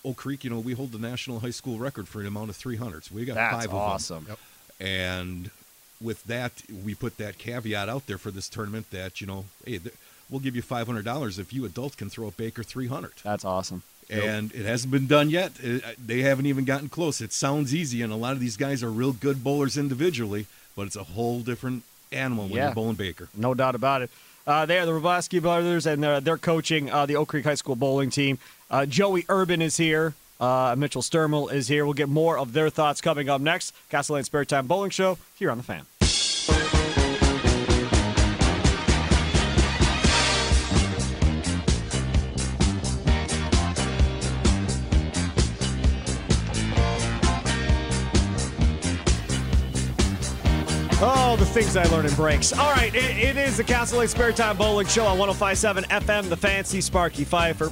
Speaker 7: Oak Creek you know we hold the national high school record for an amount of 300s we got
Speaker 1: That's
Speaker 7: five of
Speaker 1: awesome.
Speaker 7: them and with that we put that caveat out there for this tournament that you know hey th- we'll give you $500 if you adults can throw a Baker 300
Speaker 1: That's awesome.
Speaker 7: And it hasn't been done yet It- they haven't even gotten close it sounds easy and a lot of these guys are real good bowlers individually but it's a whole different animal when
Speaker 1: Yeah.
Speaker 7: you're bowling Baker
Speaker 1: No doubt about it. Uh, they are the Roboski brothers, and uh, they're coaching uh, the Oak Creek High School bowling team. Uh, Joey Urban is here. Uh, Mitchell Sturmel is here. We'll get more of their thoughts coming up next. Classic Lanes Spare Time Bowling Show here on the Fan. Things I learn in breaks. All right, it, it is the Classic Lanes Spare Time Bowling Show on 1057 FM, the fancy Sparky Pfeiffer.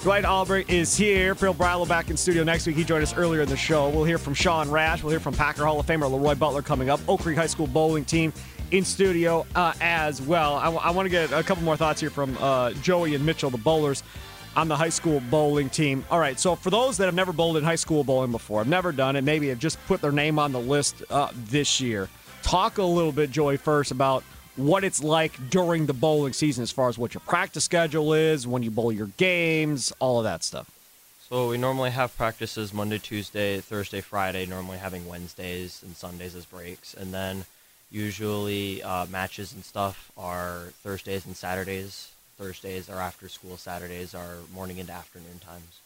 Speaker 1: Dwight Albrecht is here. Phil Brylow back in studio next week. He joined us earlier in the show. We'll hear from Sean Rash. We'll hear from Packer Hall of Famer Leroy Butler coming up. Oak Creek High School bowling team in studio uh, as well. I, w- I want to get a couple more thoughts here from uh, Joey and Mitchell, the bowlers on the high school bowling team. All right, so for those that have never bowled in high school bowling before, have never done it, maybe have just put their name on the list uh, this year. Talk a little bit, Joey, first about what it's like during the bowling season as far as what your practice schedule is, when you bowl your games, all of that stuff.
Speaker 5: So we normally have practices Monday, Tuesday, Thursday, Friday. Normally having Wednesdays and Sundays as breaks, and then usually uh, matches and stuff are Thursdays and Saturdays. Thursdays are after school. Saturdays are morning and afternoon times.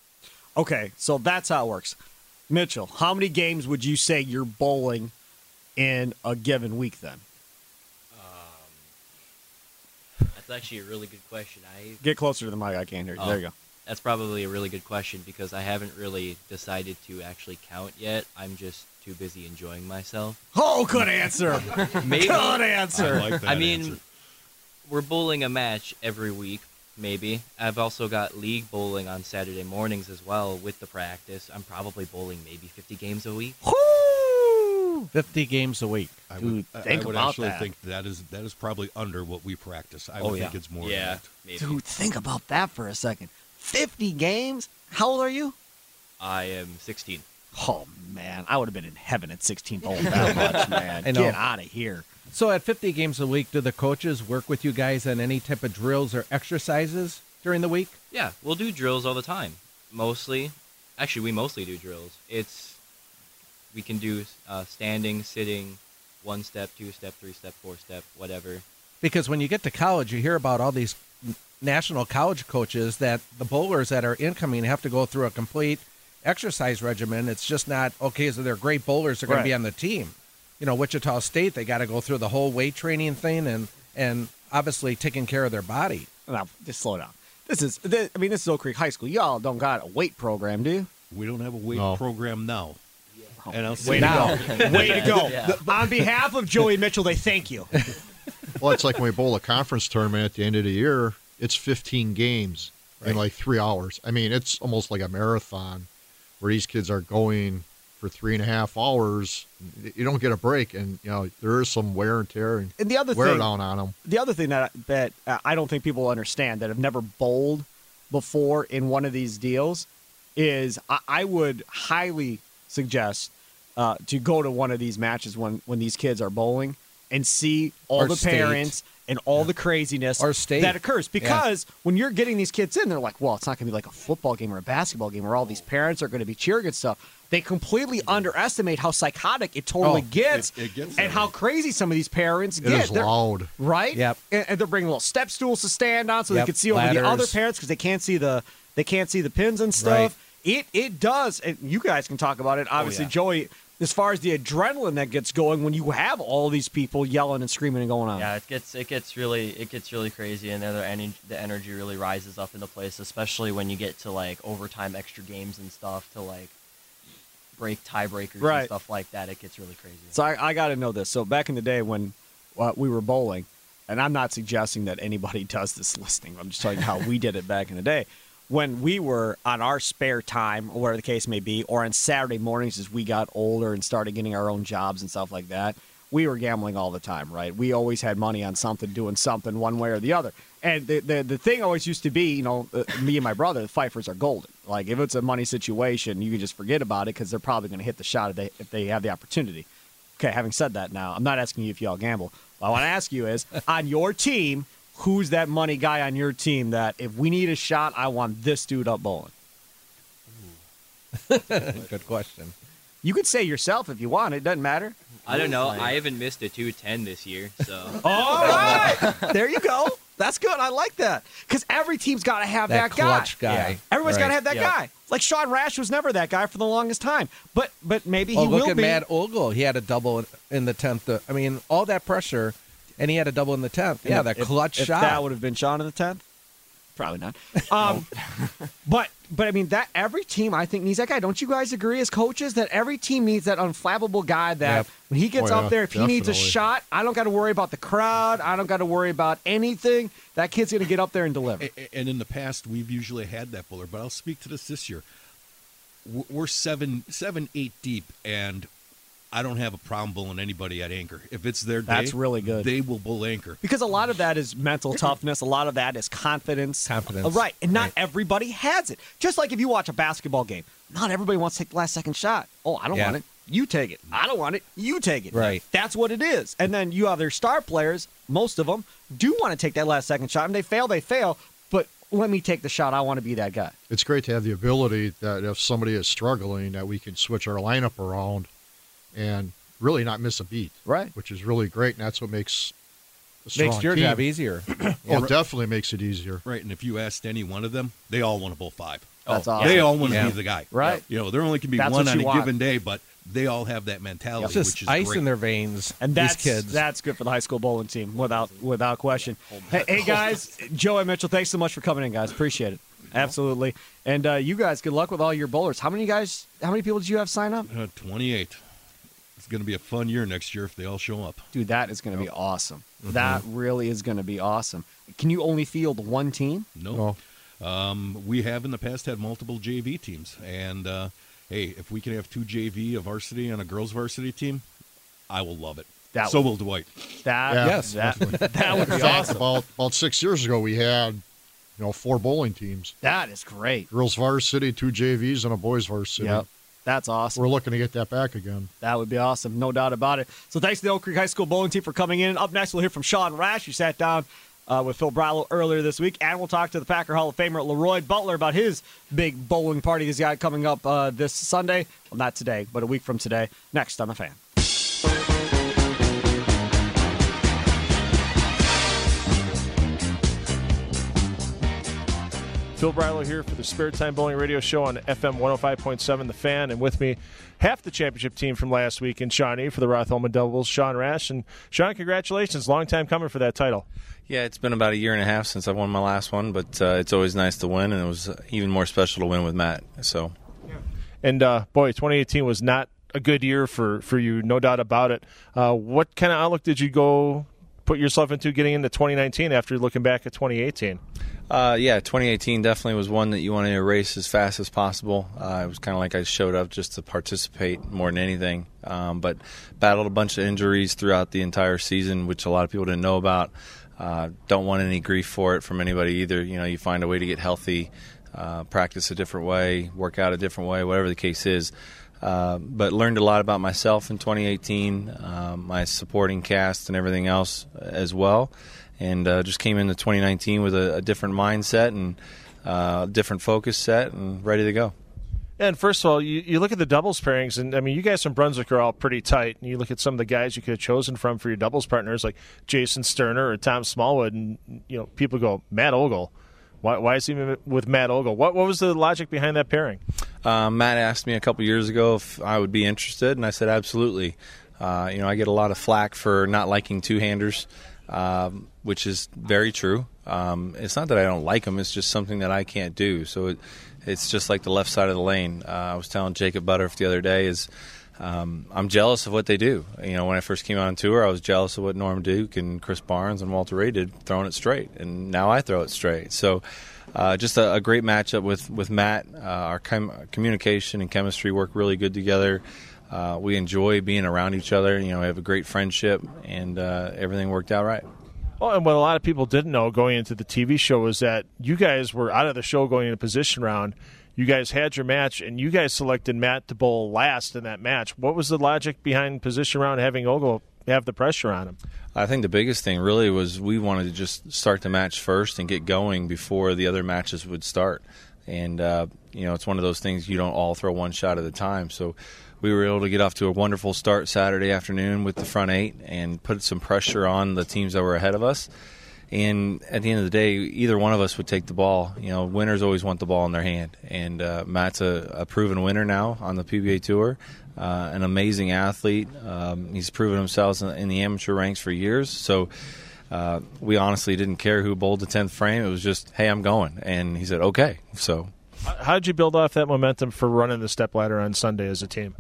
Speaker 1: Okay, so that's how it works. Mitchell, how many games would you say you're bowling in a given week then?
Speaker 6: Um, that's actually a really good question. I
Speaker 1: Get closer to the mic. I can't hear you.
Speaker 6: Oh.
Speaker 1: There you oh, go.
Speaker 6: that's probably a really good question because I haven't really decided to actually count yet. I'm just too busy enjoying myself.
Speaker 1: Oh, good answer.
Speaker 6: Maybe
Speaker 1: good answer.
Speaker 7: I like that
Speaker 6: I mean,
Speaker 7: answer.
Speaker 6: we're bowling a match every week, maybe. I've also got league bowling on Saturday mornings as well with the practice. I'm probably bowling maybe 50 games a week.
Speaker 1: Woo!
Speaker 3: 50 games a week.
Speaker 7: I
Speaker 1: Dude,
Speaker 7: would, I-
Speaker 1: think
Speaker 7: I would
Speaker 1: about
Speaker 7: actually
Speaker 1: that.
Speaker 7: think that is that is probably under what we practice. I
Speaker 6: Oh,
Speaker 7: would
Speaker 6: yeah.
Speaker 7: think it's more.
Speaker 6: Yeah,
Speaker 7: Than that.
Speaker 6: maybe.
Speaker 1: Dude, think about that for a second. 50 games? How old are you?
Speaker 6: I am 16.
Speaker 1: Oh, man. I would have been in heaven at 16 bowling that much, man.
Speaker 3: I.
Speaker 1: Get out of here.
Speaker 3: So at 50 games a week, do the coaches work with you guys on any type of drills or exercises during the week?
Speaker 6: Yeah, we'll do drills all the time. Mostly, actually, we mostly do drills. It's we can do uh, standing, sitting, one step, two step, three step, four step, whatever.
Speaker 3: Because when you get to college, you hear about all these national college coaches that the bowlers that are incoming have to go through a complete exercise regimen. It's just not okay. So they're great bowlers. They're going
Speaker 1: Right.
Speaker 3: to be on the team. You know, Wichita State, they got to go through the whole weight training thing and and obviously taking care of their body.
Speaker 1: Now, just slow down. This is, th- I mean, this is Oak Creek High School. Y'all don't got a weight program, do you?
Speaker 7: We don't have a weight
Speaker 4: No.
Speaker 7: program now. And I'll say
Speaker 1: Way
Speaker 3: Now.
Speaker 1: to go. Way to go. The- on behalf of Joey Mitchell, they thank you.
Speaker 4: Well, it's like when we bowl a conference tournament at the end of the year. It's 15 games in like three hours. I mean, it's almost like a marathon where these kids are going for three and a half hours. You don't get a break, and you know there is some wear and tear and
Speaker 1: And the other
Speaker 4: wear
Speaker 1: thing,
Speaker 4: down on them.
Speaker 1: the other thing that that uh, I don't think people understand that have never bowled before in one of these deals is I, I would highly suggest uh, to go to one of these matches when when these kids are bowling and see all
Speaker 3: Or
Speaker 1: the
Speaker 3: state.
Speaker 1: parents and all the craziness that occurs. Because when you're getting these kids in they're like well it's not going to be like a football game or a basketball game where all these parents are going to be cheering and stuff. They completely underestimate how psychotic it totally
Speaker 3: Oh,
Speaker 1: gets,
Speaker 7: it- it gets
Speaker 1: and how crazy some of these parents
Speaker 4: It
Speaker 1: get.
Speaker 4: is
Speaker 1: They're-
Speaker 4: loud.
Speaker 1: right?
Speaker 3: Yep.
Speaker 1: And, and they're bringing little step stools to stand on so
Speaker 3: Yep,
Speaker 1: they can see over the other parents because they can't see the they can't see the pins and stuff. It it does, and you guys can talk about it. Obviously,
Speaker 6: yeah.
Speaker 1: Joey, as far as the adrenaline that gets going when you have all these people yelling and screaming and going on.
Speaker 5: Yeah, it gets it gets really it gets really crazy, and the energy the energy really rises up into place, especially when you get to like overtime, extra games and stuff to like break tiebreakers
Speaker 1: Right.
Speaker 5: and stuff like that. It gets really crazy.
Speaker 1: So I, I got to know this. So back in the day when uh, we were bowling, and I'm not suggesting that anybody does this listening. I'm just telling you how we did it back in the day. When we were on our spare time, or whatever the case may be, or on Saturday mornings as we got older and started getting our own jobs and stuff like that, we were gambling all the time, right? We always had money on something, doing something one way or the other. And the the, the thing always used to be, you know, uh, me and my brother, the Pfeiffers are golden. Like if it's a money situation, you can just forget about it because they're probably going to hit the shot if they if they have the opportunity. Okay, having said that, now I'm not asking you if y'all gamble. What I want to ask you is on your team, who's that money guy on your team that if we need a shot, I want this dude up bowling?
Speaker 3: Good question.
Speaker 1: You could say yourself if you want. It doesn't matter.
Speaker 6: I don't know. I haven't missed a 210 this year, so
Speaker 1: All right, there you go. That's good. I like that because every team's got to have
Speaker 3: That
Speaker 1: that,
Speaker 3: clutch
Speaker 1: guy.
Speaker 3: guy.
Speaker 6: Yeah.
Speaker 1: Everyone's got to have that
Speaker 6: Yeah.
Speaker 1: guy. Like Sean Rash was never that guy for the longest time, but but maybe oh, he
Speaker 3: Oh, look
Speaker 1: will
Speaker 3: at
Speaker 1: be.
Speaker 3: Matt Ogle. He had a double in- in the tenth. Uh, I mean, all that pressure, and he had a double in the tenth. Yeah, that
Speaker 1: if,
Speaker 3: clutch
Speaker 1: if
Speaker 3: shot.
Speaker 1: That would have been Sean in the tenth. Probably not. Um, but but I mean that every team I think needs that guy. Don't you guys agree as coaches that every team needs that unflappable guy that
Speaker 3: Yep.
Speaker 1: when he gets
Speaker 4: Oh,
Speaker 1: up
Speaker 4: yeah,
Speaker 1: there, if he needs a shot, I don't got to worry about the crowd. I don't got to worry about anything. That kid's going to get up there and deliver.
Speaker 7: A- a- And in the past, we've usually had that bowler, but I'll speak to this this year. We're- We're seven, seven, eight deep, and I don't have a problem bowling anybody at anchor. If it's their day,
Speaker 1: That's really good.
Speaker 7: They will bull anchor.
Speaker 1: Because a lot of that is mental toughness. A lot of that is confidence.
Speaker 3: Confidence.
Speaker 1: Uh, Right. And not
Speaker 3: Right.
Speaker 1: everybody has it. Just like if you watch a basketball game, not everybody wants to take the last second shot. Oh, I don't
Speaker 3: Yeah.
Speaker 1: want it. You take it. I don't want it. You take it.
Speaker 3: Right.
Speaker 1: That's what it is. And then you have their star players, most of them, do want to take that last second shot. And they fail, they fail. But let me take the shot. I want to be that guy.
Speaker 4: It's great to have the ability that if somebody is struggling, that we can switch our lineup around and really not miss a beat.
Speaker 1: Right.
Speaker 4: Which is really great, and that's what makes a strong
Speaker 3: Makes your
Speaker 4: team.
Speaker 3: job easier.
Speaker 4: Oh, definitely makes it easier.
Speaker 7: Right, and if you asked any one of them, they all want to bowl five.
Speaker 1: That's
Speaker 6: Oh,
Speaker 1: awesome.
Speaker 7: They all want to
Speaker 3: Yeah.
Speaker 7: be the guy.
Speaker 1: Right.
Speaker 7: You know, there only can be
Speaker 1: That's
Speaker 7: one on a
Speaker 1: want.
Speaker 7: given day, but they all have that mentality,
Speaker 3: It's just
Speaker 7: which is
Speaker 3: ice
Speaker 7: great.
Speaker 3: in their veins.
Speaker 1: And
Speaker 3: these
Speaker 1: that's
Speaker 3: kids.
Speaker 1: that's good for the high school bowling team, without without question. Hey, hey guys, Joe and Mitchell, thanks so much for coming in, guys. Appreciate it. Absolutely. And uh, you guys, good luck with all your bowlers. How many guys? How many people did you have sign up?
Speaker 7: Uh, 28. It's going to be a fun year next year if they all show up.
Speaker 1: Dude, that is going to be awesome.
Speaker 3: Mm-hmm.
Speaker 1: That really is going to be awesome. Can you only field one team?
Speaker 7: No. Um, we have in the past had multiple JV teams. And, uh, hey, if we can have two JV, a varsity, and a girls varsity team, I will love it.
Speaker 1: That
Speaker 7: so
Speaker 1: would-
Speaker 7: will Dwight.
Speaker 1: That
Speaker 4: Yeah,
Speaker 3: Yes,
Speaker 1: that, that would be awesome.
Speaker 4: about about six years ago, we had you know four bowling teams:
Speaker 1: That is great.
Speaker 4: girls varsity, two JVs, and a boys varsity.
Speaker 1: Yep. That's awesome.
Speaker 4: We're looking to get that back again.
Speaker 1: That would be awesome, no doubt about it. So thanks to the Oak Creek High School bowling team for coming in. Up next, we'll hear from Sean Rash, who sat down uh, with Phil Brylow earlier this week, and we'll talk to the Packer Hall of Famer Leroy Butler about his big bowling party he's got coming up uh, this Sunday. Well, not today, but a week from today. Next on the Fan.
Speaker 8: Phil Brylow here for the Spare Time Bowling Radio Show on FM 105.7 The Fan, and with me, half the championship team from last week in Shawnee for the Roth/Holman Doubles, Sean Rash. And Sean, congratulations. Long time coming for that title.
Speaker 9: Yeah, it's been about a year and a half since I won my last one, but uh, it's always nice to win, and it was even more special to win with Matt. So, yeah.
Speaker 8: And uh, boy, 2018 was not a good year for, for you, no doubt about it. Uh, what kind of outlook did you go put yourself into getting into 2019 after looking back at 2018?
Speaker 9: uh, yeah, 2018 definitely was one that you want to erase as fast as possible. Uh, it was kind of like I showed up just to participate more than anything, um, but battled a bunch of injuries throughout the entire season, which a lot of people didn't know about. Uh, don't want any grief for it from anybody either. You know, you find a way to get healthy, uh, practice a different way, work out a different way, whatever the case is. Uh, but learned a lot about myself in 2018, um, my supporting cast and everything else as well, and uh, just came into 2019 with a, a different mindset and uh, different focus set and ready to go.
Speaker 8: And first of all, you, you look at the doubles pairings, and I mean, you guys from Brunswick are all pretty tight. And you look at some of the guys you could have chosen from for your doubles partners, like Jason Sterner or Tom Smallwood, and you know, people go Matt Ogle. Why, why is he with Matt Ogle? What what was the logic behind that pairing?
Speaker 9: Uh, Matt asked me a couple years ago if I would be interested, and I said absolutely. Uh, you know, I get a lot of flack for not liking two-handers, um, which is very true. Um, it's not that I don't like them; it's just something that I can't do. So it, it's just like the left side of the lane. Uh, I was telling Jakob Butturff the other day is. Um, I'm jealous of what they do. You know, when I first came on tour, I was jealous of what Norm Duke and Chris Barnes and Walter Ray did, throwing it straight, and now I throw it straight. So, uh, just a, a great matchup with with Matt. Uh, our com- communication and chemistry work really good together. Uh, we enjoy being around each other. You know, we have a great friendship, and uh, everything worked out right.
Speaker 8: Well, and what a lot of people didn't know going into the TV show was that you guys were out of the show going into position round. You guys had your match, and you guys selected Matt to bowl last in that match. What was the logic behind position round having Ogle have the pressure on him?
Speaker 9: I think the biggest thing really was we wanted to just start the match first and get going before the other matches would start. And, uh, you know, it's one of those things you don't all throw one shot at a time. So we were able to get off to a wonderful start Saturday afternoon with the front eight and put some pressure on the teams that were ahead of us. And at the end of the day, either one of us would take the ball. You know, winners always want the ball in their hand. And uh, Matt's a, a proven winner now on the PBA Tour, uh, an amazing athlete. Um, he's proven himself in, the amateur ranks for years. So uh, we honestly didn't care who bowled the tenth frame. It was just, hey, I'm going, and he said, okay. So
Speaker 8: How did you build off that momentum for running the step ladder on Sunday as a team?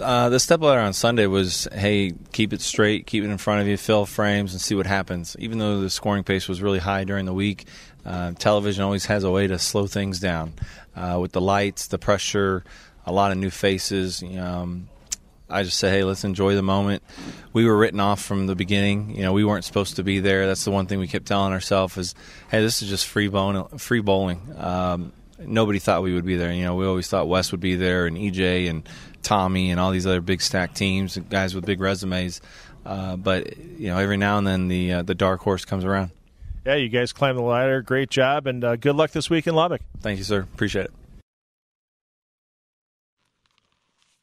Speaker 9: Uh, the step ladder on Sunday was, hey, keep it straight, keep it in front of you, fill frames, and see what happens. Even though the scoring pace was really high during the week, uh, television always has a way to slow things down. Uh, with the lights, the pressure, a lot of new faces. Um, I just say, hey, let's enjoy the moment. We were written off from the beginning. You know, we weren't supposed to be there. That's the one thing we kept telling ourselves is, hey, this is just free bowling. Free bowling. Um, nobody thought we would be there. You know, we always thought Wes would be there, and EJ and Tommy and all these other big stack teams, guys with big resumes. Uh, but you know, every now and then the uh, the dark horse comes around.
Speaker 8: Yeah, you guys climbed the ladder. Great job, and uh, good luck this week in Lubbock.
Speaker 9: Thank you, sir. Appreciate it.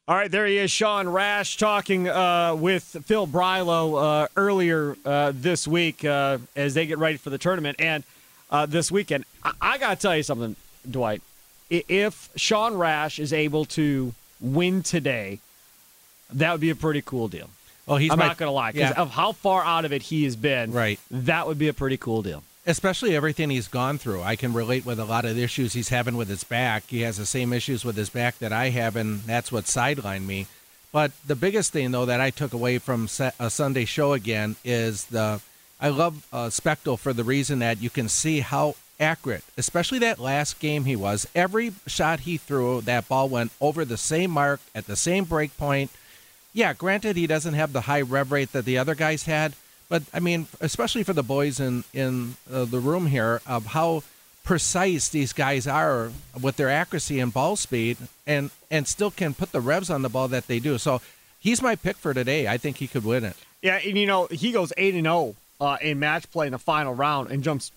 Speaker 1: All right, there he is, Sean Rash, talking uh, with Phil Brylow uh, earlier uh, this week uh, as they get ready for the tournament. And uh, this weekend, I, I got to tell you something, Dwight. If Sean Rash is able to win today, that would be a pretty cool deal.
Speaker 3: Oh, he's
Speaker 1: I'm
Speaker 3: my-
Speaker 1: not going to lie, because
Speaker 3: yeah.
Speaker 1: of how far out of it he has been.
Speaker 3: Right.
Speaker 1: That would be a pretty cool deal.
Speaker 3: especially everything he's gone through. I can relate with a lot of the issues he's having with his back. He has the same issues with his back that I have, and that's what sidelined me. But the biggest thing, though, that I took away from a Sunday show again is the I love uh, for the reason that you can see how accurate, especially that last game he was. Every shot he threw, that ball went over the same mark at the same break point. Yeah, granted, he doesn't have the high rev rate that the other guys had, but I mean, especially for the boys in in uh, the room here, of how precise these guys are with their accuracy and ball speed, and and still can put the revs on the ball that they do. So he's my pick for today. I think he could win it.
Speaker 1: Yeah, and you know he goes eight and zero uh, in match play in the final round and jumps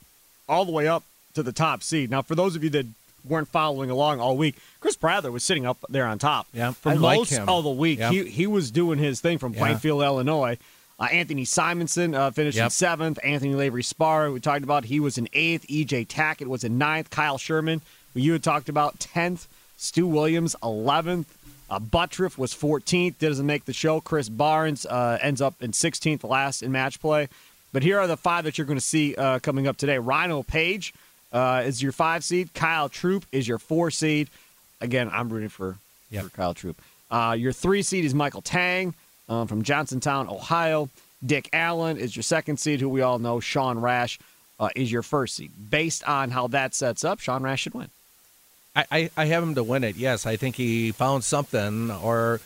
Speaker 1: all the way up to the top seed. Now, for those of you that weren't following along all week, Chris Prather was sitting up there on top.
Speaker 3: Yeah,
Speaker 1: for
Speaker 3: I like
Speaker 1: most
Speaker 3: him.
Speaker 1: of the week,
Speaker 3: Yep.
Speaker 1: he he was doing his thing from
Speaker 3: Yeah.
Speaker 1: Plainfield, Illinois. Uh, Anthony Simonsen uh, finished in seventh. Anthony Lavery-Spahr, we talked about, he was in eighth. EJ Tackett was in ninth. Kyle Sherman, who you had talked about, tenth. Stu Williams, eleventh. Uh, Butturff was 14th, doesn't make the show. Chris Barnes uh, ends up in 16th, last in match play. But here are the five that you're going to see uh, coming up today. Rhino Page uh, is your five seed. Kyle Troup is your four seed. Again, I'm rooting for,
Speaker 3: Yep.
Speaker 1: for Kyle Troup. Uh, your three seed is Michael Tang um, from Johnsontown, Ohio. Dick Allen is your second seed, who we all know. Sean Rash uh, is your first seed. Based on how that sets up, Sean Rash should win.
Speaker 3: I, I, I have him to win it. Yes, I think he found something. Or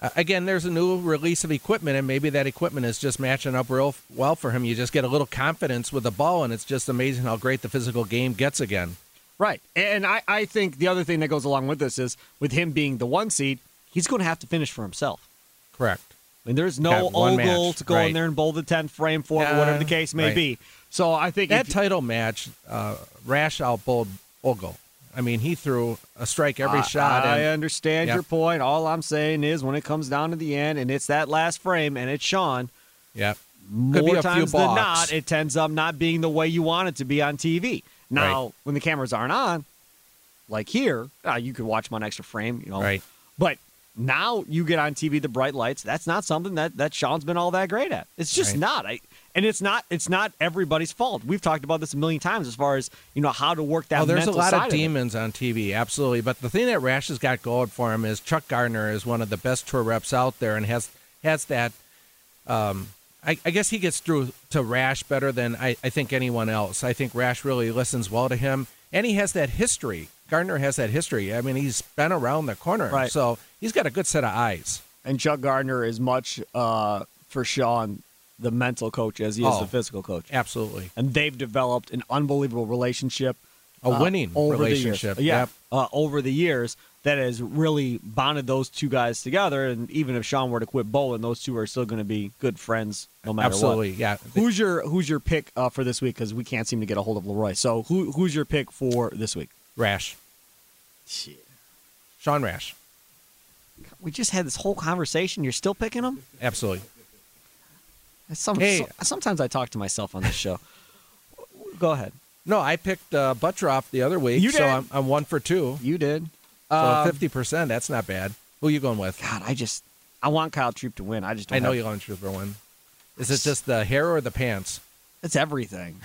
Speaker 3: uh, again, there's a new release of equipment, and maybe that equipment is just matching up real well for him. You just get a little confidence with the ball, and it's just amazing how great the physical game gets again.
Speaker 1: Right. And I, I think the other thing that goes along with this is with him being the one seed, he's going to have to finish for himself.
Speaker 3: Correct.
Speaker 1: I mean, there's no Ogle to go in there and bowl the 10th frame for, or whatever the case may
Speaker 3: right.
Speaker 1: be. So I think
Speaker 3: That title match, uh, Rash outbowled Ogle. I mean, he threw a strike every
Speaker 1: I-
Speaker 3: shot.
Speaker 1: I
Speaker 3: and-
Speaker 1: understand
Speaker 3: Yep.
Speaker 1: your point. All I'm saying is when it comes down to the end and it's that last frame and it's Sean,
Speaker 3: Yeah.
Speaker 1: More times than not, it ends up not being the way you want it to be on TV. Now,
Speaker 3: Right.
Speaker 1: when the cameras aren't on, like here, uh, you could watch them on Xtra Frame, you know.
Speaker 3: Right.
Speaker 1: But now you get on TV the bright lights. That's not something that that Sean's been all that great at. It's just
Speaker 3: Right.
Speaker 1: not. I, and it's not. It's not everybody's fault. We've talked about this a million times as far as you know how to work that.
Speaker 3: Oh, there's a lot
Speaker 1: side
Speaker 3: of
Speaker 1: it.
Speaker 3: demons on TV, absolutely. But the thing that Rash has got going for him is Chuck Gardner is one of the best tour reps out there, and has has that. Um, I, I guess he gets through to Rash better than I, I think anyone else. I think Rash really listens well to him, and he has that history. Gardner has that history. I mean, he's been around the corner,
Speaker 1: Right.
Speaker 3: so he's got a good set of eyes.
Speaker 1: And Chuck Gardner is much uh, for Sean the mental coach as he is
Speaker 3: Oh.
Speaker 1: the physical coach.
Speaker 3: Absolutely,
Speaker 1: And they've developed an unbelievable relationship.
Speaker 3: a
Speaker 1: uh,
Speaker 3: winning relationship.
Speaker 1: Yeah,
Speaker 3: Yep.
Speaker 1: uh, over the years that has really bonded those two guys together. And even if Sean were to quit bowling, those two are still going to be good friends no matter
Speaker 3: absolutely.
Speaker 1: what.
Speaker 3: Yeah,
Speaker 1: Who's your Who's your pick uh, for this week? Because we can't seem to get a hold of Leroy. So who Who's your pick for this week?
Speaker 3: Rash, Sean Rash,
Speaker 1: We just had this whole conversation. You're still picking him?
Speaker 3: absolutely.
Speaker 1: Some,
Speaker 3: Hey.
Speaker 1: so- sometimes I talk to myself on this show. Go ahead.
Speaker 3: No, I picked uh, Butturff the other week,
Speaker 1: You
Speaker 3: so. I'm, I'm one for two.
Speaker 1: You did.
Speaker 3: So
Speaker 1: Um,
Speaker 3: fifty percent, that's not bad. Who are you going with?
Speaker 1: God, I just I want Kyle Troup to win. I just don't
Speaker 3: I know
Speaker 1: have-
Speaker 3: you're going to for one. Is it just the hair or the pants?
Speaker 1: It's everything.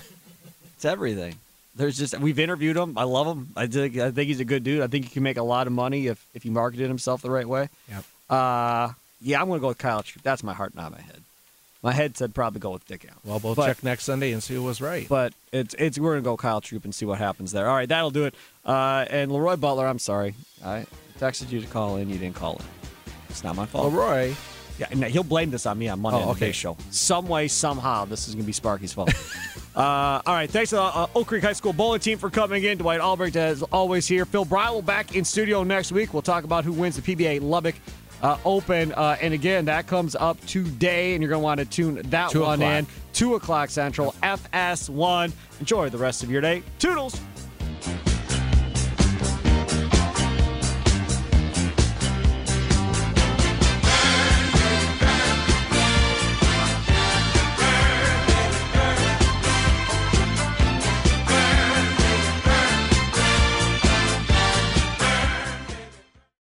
Speaker 1: It's everything. There's just we've interviewed him. I love him. I think I think he's a good dude. I think he can make a lot of money if if he marketed himself the right way.
Speaker 3: Yep.
Speaker 1: Uh, yeah, I'm gonna go with Kyle Troup. That's my heart, not my head. My head said probably go with Dick Allen.
Speaker 3: Well, we'll
Speaker 1: But-
Speaker 3: check next Sunday and see who was right.
Speaker 1: But it's it's we're gonna go Kyle Troup and see what happens there. All right, that'll do it. Uh, and Leroy Butler, I'm sorry, I texted you to call in. You didn't call in. It's not my fault.
Speaker 3: Leroy.
Speaker 1: Yeah, and he'll blame this on me on Monday
Speaker 3: Oh, okay.
Speaker 1: show. Some way, somehow, this is going to be Sparky's fault. uh, all right, thanks to the uh, Oak Creek High School bowling team for coming in. Dwight Albrecht, as always, here. Phil will back in studio next week. We'll talk about who wins the PBA Lubbock uh, Open. Uh, and again, that comes up today, and you're going to want to tune that
Speaker 3: Two
Speaker 1: one
Speaker 3: o'clock.
Speaker 1: in. 2 o'clock Central, FS1. Enjoy the rest of your day. Toodles.